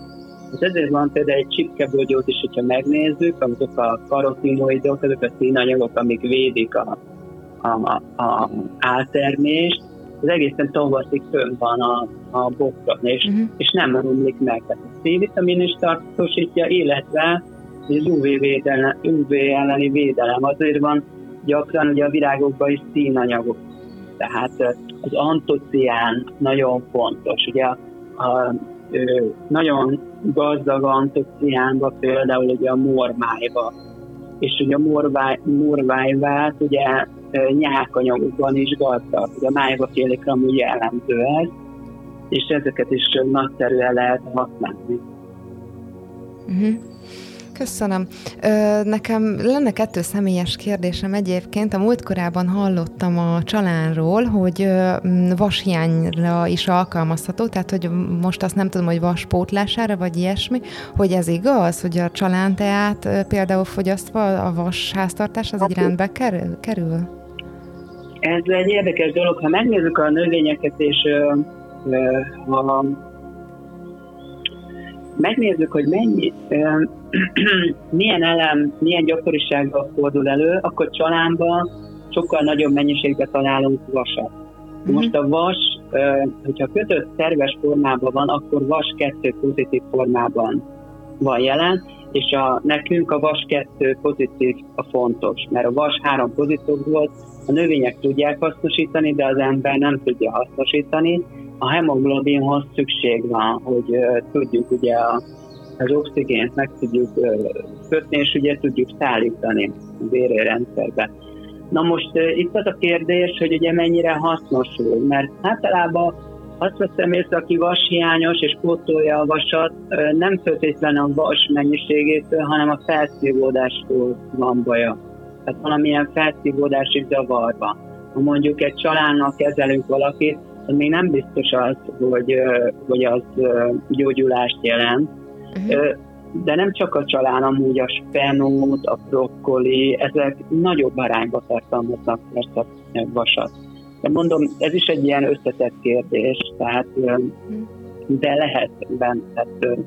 Hát ezért van például egy csipkebogyót is, hogyha megnézzük, azok a karotinoidok, azok a színanyagok, amik védik a, a, a áltermést, az egészen tavaszig fönn van a, a bokron, és, uh-huh. és nem romlik meg. Tehát a C-vitamin is tartósítja, illetve az UV, védelem, UV elleni védelem. Azért van gyakran ugye a virágokban is színanyagok. Tehát az antocián nagyon fontos. Ugye a, a, nagyon gazdag antociánba például ugye a mormájba. És ugye a morváj, morvájvát ugye nyákanyagokban is gazdag. Ugye a májba félik amúgy jellemző ez, és ezeket is nagyszerűen lehet használni. Uh-huh. Köszönöm. Nekem lenne kettő személyes kérdésem egyébként. A múltkorában hallottam a csalánról, hogy vashiányra is alkalmazható, tehát hogy most azt nem tudom, hogy vaspótlására, vagy ilyesmi, hogy ez igaz, hogy a csalánteát például fogyasztva a vas háztartás az egy rendbe kerül? Ez egy érdekes dolog. Ha megnézzük a növényeket, és ha megnézzük, hogy mennyi, milyen elem, milyen gyakorisággal fordul elő, akkor csalánban sokkal nagyobb mennyiségben találunk vasat. Uh-huh. Most a vas, hogyha kötött szerves formában van, akkor vas kettő pozitív formában van jelen, és a, nekünk a vas kettő pozitív a fontos, mert a vas három pozitív volt, a növények tudják hasznosítani, de az ember nem tudja hasznosítani. A hemoglobinhoz szükség van, hogy tudjuk ugye a, az oxigént meg tudjuk kötni, és ugye tudjuk szállítani a vérrendszerbe. Na most itt az a kérdés, hogy ugye mennyire hasznosul, mert általában azt veszem észre, aki vashiányos és pótolja a vasat, nem feltétlenül a vas mennyiségétől, hanem a felszívódástól van baja tehát valamilyen felszívódási zavarba. Ha mondjuk egy családnak kezelünk valakit, az még nem biztos az, hogy, hogy az gyógyulást jelent. Uh-huh. De nem csak a csalán, amúgy a spenót, a brokkoli, ezek nagyobb arányba tartalmaznak persze vasat. De mondom, ez is egy ilyen összetett kérdés, tehát de lehet benne, tehát,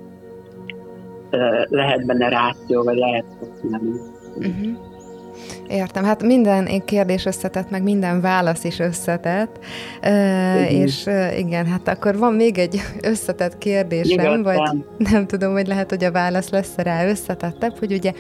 lehet benne ráció, vagy lehet használni. Uh-huh. Értem, hát minden kérdés összetett, meg minden válasz is összetett, uh, és uh, igen, hát akkor van még egy összetett kérdésem, Nyugodtan. vagy nem tudom, hogy lehet, hogy a válasz lesz rá összetettebb, hogy ugye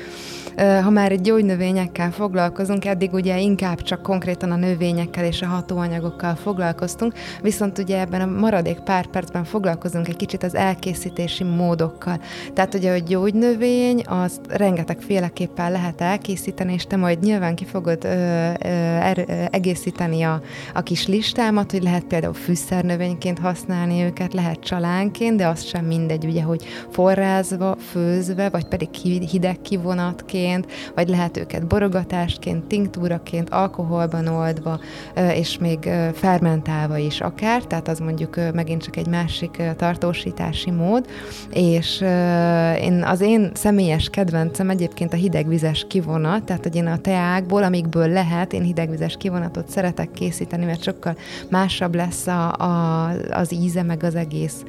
ha már gyógynövényekkel foglalkozunk, eddig ugye inkább csak konkrétan a növényekkel és a hatóanyagokkal foglalkoztunk, viszont ugye ebben a maradék pár percben foglalkozunk egy kicsit az elkészítési módokkal. Tehát ugye a gyógynövény, azt rengeteg féleképpen lehet elkészíteni, és te majd nyilván ki fogod ö, ö, er, egészíteni a, a kis listámat, hogy lehet például fűszernövényként használni őket, lehet csalánként, de az sem mindegy, ugye, hogy forrázva, főzve, vagy pedig hideg kivonatként, tónikumként, vagy lehet őket borogatásként, tinktúraként, alkoholban oldva, és még fermentálva is akár, tehát az mondjuk megint csak egy másik tartósítási mód, és én, az én személyes kedvencem egyébként a hidegvizes kivonat, tehát hogy én a teákból, amikből lehet, én hidegvizes kivonatot szeretek készíteni, mert sokkal másabb lesz a, a, az íze, meg az egész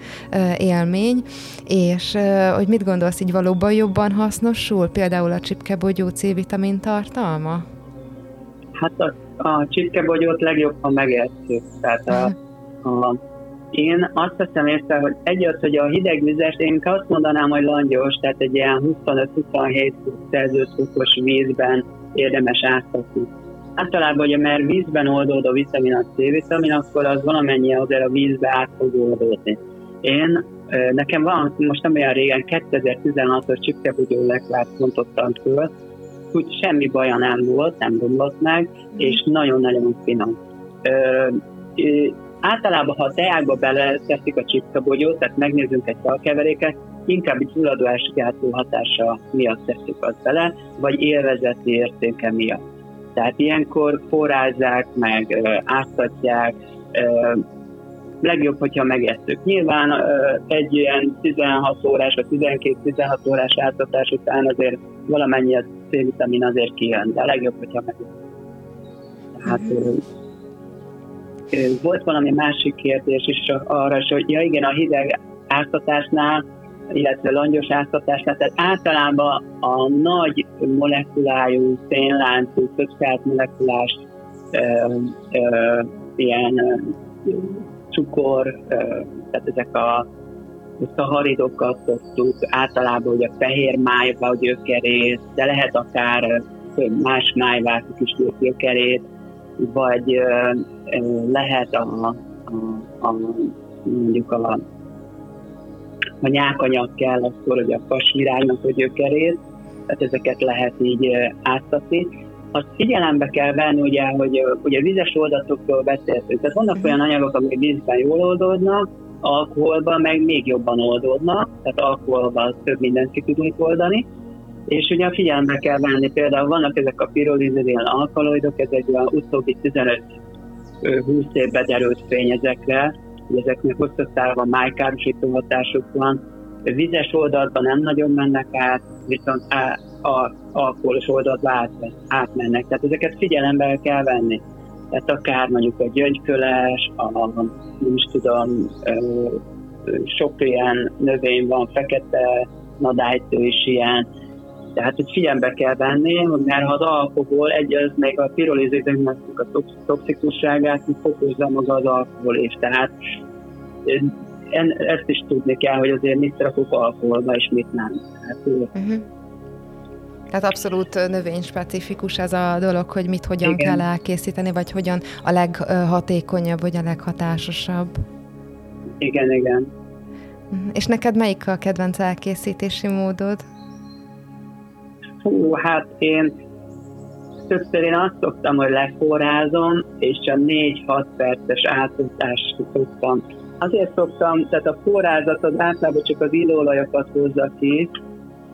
élmény, és hogy mit gondolsz, így valóban jobban hasznosul, például a chip csipkebogyó C-vitamin tartalma? Hát a, a csipkebogyót legjobban megesszük. Tehát a, a, én azt hiszem észre, hogy egy az, hogy a hidegvizes, én azt mondanám, hogy langyos, tehát egy ilyen 25-27 Celsius fokos vízben érdemes áthatni. Általában ugye, mert vízben oldód a vitamin, a C-vitamin, akkor az valamennyi azért a vízbe át fog oldódni. Én Nekem van, most nem olyan régen, 2016-os csipkebugyó lekvárt pontottam föl, úgy semmi baja nem volt, nem romlott meg, és nagyon-nagyon finom. Ö, ö, általában, ha a teákba beleteszik a csipkabogyót, tehát megnézzünk egy szalkeveréket, inkább egy gyulladásgátló hatása miatt teszik azt bele, vagy élvezeti értéke miatt. Tehát ilyenkor forrázzák, meg áttatják, legjobb, hogyha megesszük. Nyilván egy ilyen 16 órás vagy 12-16 órás átadás után azért valamennyi a C-vitamin azért kijön, de legjobb, hogyha megesszük. Tehát volt valami másik kérdés is arra, hogy ja igen, a hideg áztatásnál illetve langyos áztatásnál, tehát általában a nagy molekulájú, szénláncú, többszárt molekulás ö, ö, ilyen cukor, tehát ezek a szaharidokat szoktuk, általában hogy a fehér májva a gyökerét, de lehet akár más májvákok is gyökerét, vagy lehet a, a, a mondjuk a ha nyákanyag kell, akkor hogy a kasvirágnak a gyökerét, tehát ezeket lehet így átszatni. Azt figyelembe kell venni, ugye, hogy ugye vizes oldatokról beszéltünk. Tehát vannak olyan anyagok, amik vízben jól oldódnak, alkoholban meg még jobban oldódnak, tehát alkoholban több mindent ki tudunk oldani. És ugye figyelembe kell venni, például vannak ezek a pirolizidin alkaloidok, ez egy olyan utóbbi 15-20 évben derült fény ezekre, hogy ezeknek hosszabb távon májkárosító hatásuk van. Vizes oldalban nem nagyon mennek át, viszont á, a alkoholos oldalba át, átmennek. Tehát ezeket figyelembe kell venni. Tehát akár mondjuk a gyöngyköles, a, nem is tudom, sok ilyen növény van, fekete nadálytő is ilyen, tehát hogy figyelembe kell venni, mert ha az alkohol egy, még a pirolizideknek a toxikusságát fokozza maga az alkohol és Tehát en, ezt is tudni kell, hogy azért mit rakok alkoholba, és mit nem. Tehát, uh-huh. Tehát abszolút növényspecifikus ez a dolog, hogy mit hogyan igen. kell elkészíteni, vagy hogyan a leghatékonyabb, vagy a leghatásosabb. Igen, igen. Mhm. És neked melyik a kedvenc elkészítési módod? Hú, hát én többször én azt szoktam, hogy leforrázom, és csak 4-6 perces átutatást szoktam. Azért szoktam, tehát a forrázat az általában csak az illóolajokat hozza ki,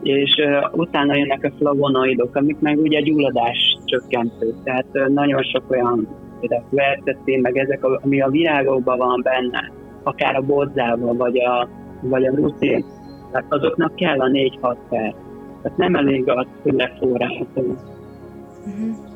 és utána jönnek a flavonoidok, amik meg ugye gyulladás csökkentő. Tehát uh, nagyon sok olyan, vertetén, meg ezek, ami a virágokban van benne, akár a bodzában, vagy a, vagy a rutin, tehát azoknak kell a 4-6 perc. Tehát nem elég az, hogy leforrázom. Uh-huh.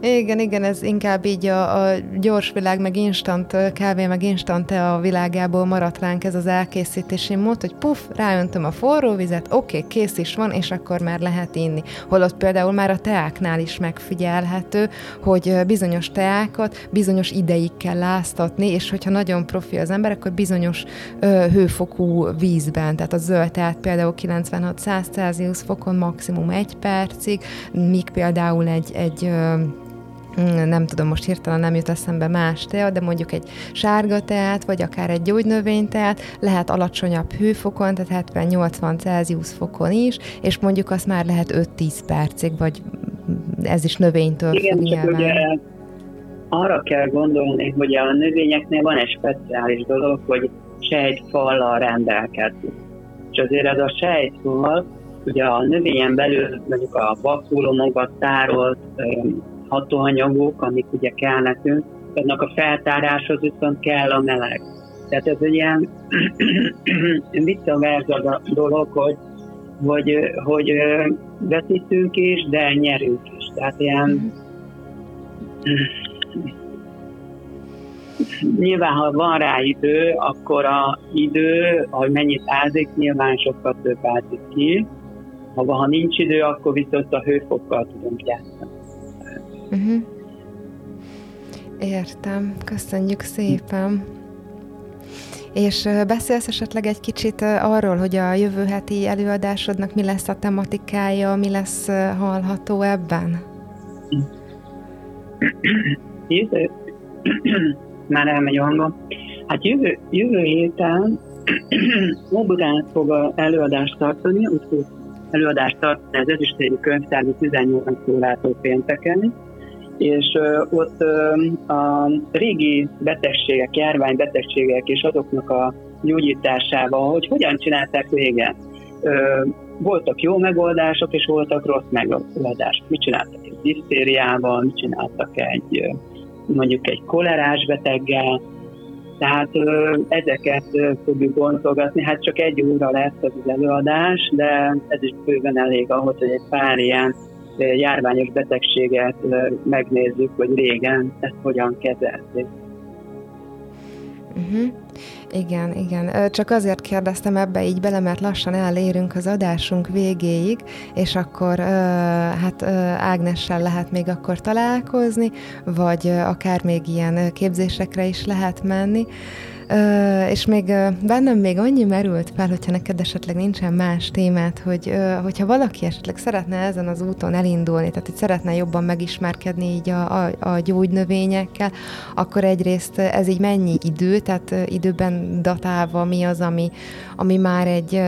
Igen, igen, ez inkább így a, a gyors világ, meg instant kávé, meg instant te a világából maradt ránk ez az elkészítési mód, hogy puf, ráöntöm a forró vizet, oké, okay, kész is van, és akkor már lehet inni. Holott például már a teáknál is megfigyelhető, hogy bizonyos teákat bizonyos ideig kell láztatni, és hogyha nagyon profi az ember, akkor bizonyos ö, hőfokú vízben, tehát a zöld teát például 96-100 Celsius fokon maximum egy percig, míg például egy, egy ö, nem tudom, most hirtelen nem jut eszembe más tea, de mondjuk egy sárga teát, vagy akár egy gyógynövényteát lehet alacsonyabb hőfokon, tehát 70-80 Celsius fokon is, és mondjuk azt már lehet 5-10 percig, vagy ez is növénytől Igen, függ nyilván. Ugye arra kell gondolni, hogy a növényeknél van egy speciális dolog, hogy sejtfallal rendelkezik. És azért ez a sejtfal, ugye a növényen belül mondjuk a vakulomokban tárolt hatóanyagok, amik ugye kell nekünk, annak a feltáráshoz viszont kell a meleg. Tehát ez egy ilyen visszaverza dolog, hogy, hogy, hogy veszítünk is, de nyerünk is. Tehát ilyen nyilván, ha van rá idő, akkor a idő, hogy mennyit ázik, nyilván sokkal több ázik ki. Ha, ha nincs idő, akkor viszont a hőfokkal tudunk játszani. Uh-huh. Értem, köszönjük szépen. És beszélsz esetleg egy kicsit arról, hogy a jövő heti előadásodnak mi lesz a tematikája, mi lesz hallható ebben? Jövő, már elmegy hangom. Hát jövő, jövő héten Óbudán fog előadást tartani, úgy előadást tartani az Ezüstérű Könyvtárban 18 órától pénteken, és ott a régi betegségek, járványbetegségek és azoknak a gyógyításával, hogy hogyan csinálták régen. Voltak jó megoldások, és voltak rossz megoldások. Mit csináltak egy disztériával, mit csináltak egy mondjuk egy kolerás beteggel, tehát ezeket fogjuk bontogatni, hát csak egy óra lesz az előadás, de ez is bőven elég ahhoz, hogy egy pár ilyen járványos betegséget megnézzük, hogy régen ezt hogyan kezelték. Uh-huh. Igen, igen. Csak azért kérdeztem ebbe így bele, mert lassan elérünk az adásunk végéig, és akkor hát Ágnessel lehet még akkor találkozni, vagy akár még ilyen képzésekre is lehet menni. És még bennem még annyi merült fel, hogyha neked esetleg nincsen más témát, hogy uh, hogyha valaki esetleg szeretne ezen az úton elindulni, tehát hogy szeretne jobban megismerkedni így a, a, a gyógynövényekkel, akkor egyrészt ez így mennyi idő, tehát időben datálva mi az, ami, ami már egy,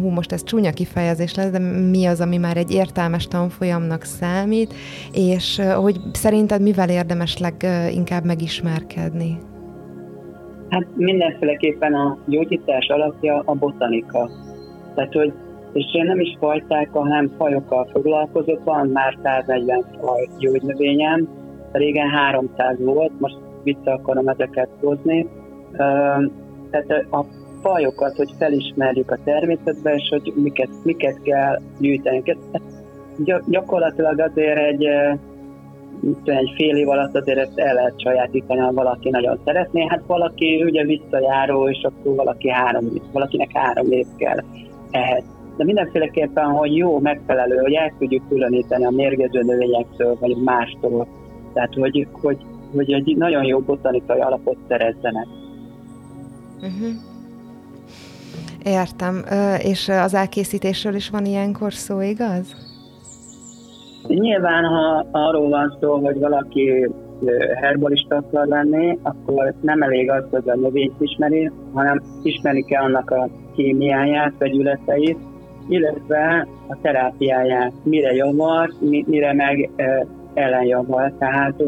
hú, most ez csúnya kifejezés lesz, de mi az, ami már egy értelmes tanfolyamnak számít, és hogy szerinted mivel érdemes leginkább megismerkedni? Hát mindenféleképpen a gyógyítás alapja a botanika. Tehát, hogy és nem is fajtákkal, hanem fajokkal foglalkozok, van már 140 faj gyógynövényem, régen 300 volt, most vissza akarom ezeket hozni. Tehát a fajokat, hogy felismerjük a természetben, és hogy miket, miket kell gyűjteni. Gyakorlatilag azért egy egy fél év alatt azért ezt el lehet sajátítani, ha valaki nagyon szeretné. Hát valaki ugye visszajáró, és akkor valaki három, valakinek három év kell ehhez. De mindenféleképpen, hogy jó, megfelelő, hogy el tudjuk különíteni a mérgező növényektől, vagy mástól. Tehát, hogy, hogy, hogy egy nagyon jó botanikai alapot szerezzenek. Uh-huh. Értem. És az elkészítésről is van ilyenkor szó, igaz? Nyilván, ha arról van szó, hogy valaki herbalista akar lenni, akkor nem elég az, hogy a növényt ismeri, hanem ismeri kell annak a kémiáját, vegyületeit, illetve a terápiáját, mire javar, mire meg ellenjavar. Tehát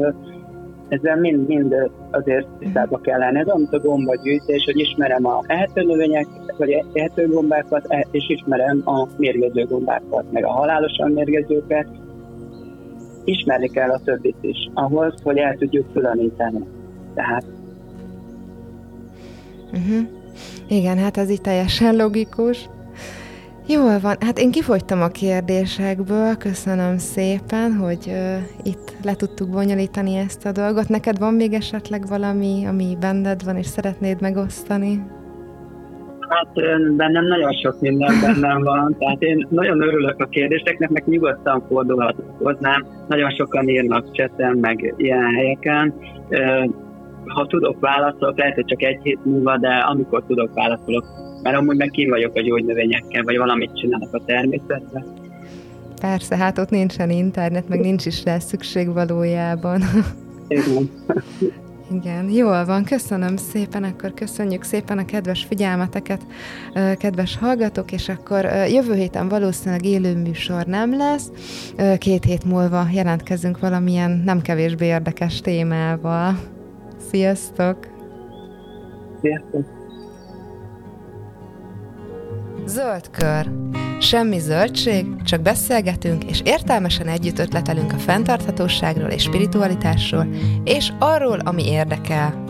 ezzel mind, mind azért tisztába kell lenni. Ez amit a gombagyűjtés, hogy ismerem a ehető növények, vagy ehető gombákat, e, és ismerem a mérgező gombákat, meg a halálosan mérgezőket, ismerni kell a többit is, ahhoz, hogy el tudjuk különíteni. Tehát uh-huh. Igen, hát ez így teljesen logikus. Jól van, hát én kifogytam a kérdésekből, köszönöm szépen, hogy uh, itt le tudtuk bonyolítani ezt a dolgot. Neked van még esetleg valami, ami benned van, és szeretnéd megosztani? Hát bennem nagyon sok minden bennem van, tehát én nagyon örülök a kérdéseknek, meg nyugodtan fordulhatok hozzám. Nagyon sokan írnak cseten, meg ilyen helyeken. Ha tudok válaszolok, lehet, hogy csak egy hét múlva, de amikor tudok válaszolok, mert amúgy meg ki vagyok a gyógynövényekkel, vagy valamit csinálok a természetben. Persze, hát ott nincsen internet, meg nincs is rá szükség valójában. Igen. Igen, jól van, köszönöm szépen, akkor köszönjük szépen a kedves figyelmeteket, kedves hallgatók, és akkor jövő héten valószínűleg élő műsor nem lesz, két hét múlva jelentkezünk valamilyen nem kevésbé érdekes témával. Sziasztok! Sziasztok! Zöld kör. Semmi zöldség, csak beszélgetünk és értelmesen együtt ötletelünk a fenntarthatóságról és spiritualitásról, és arról, ami érdekel.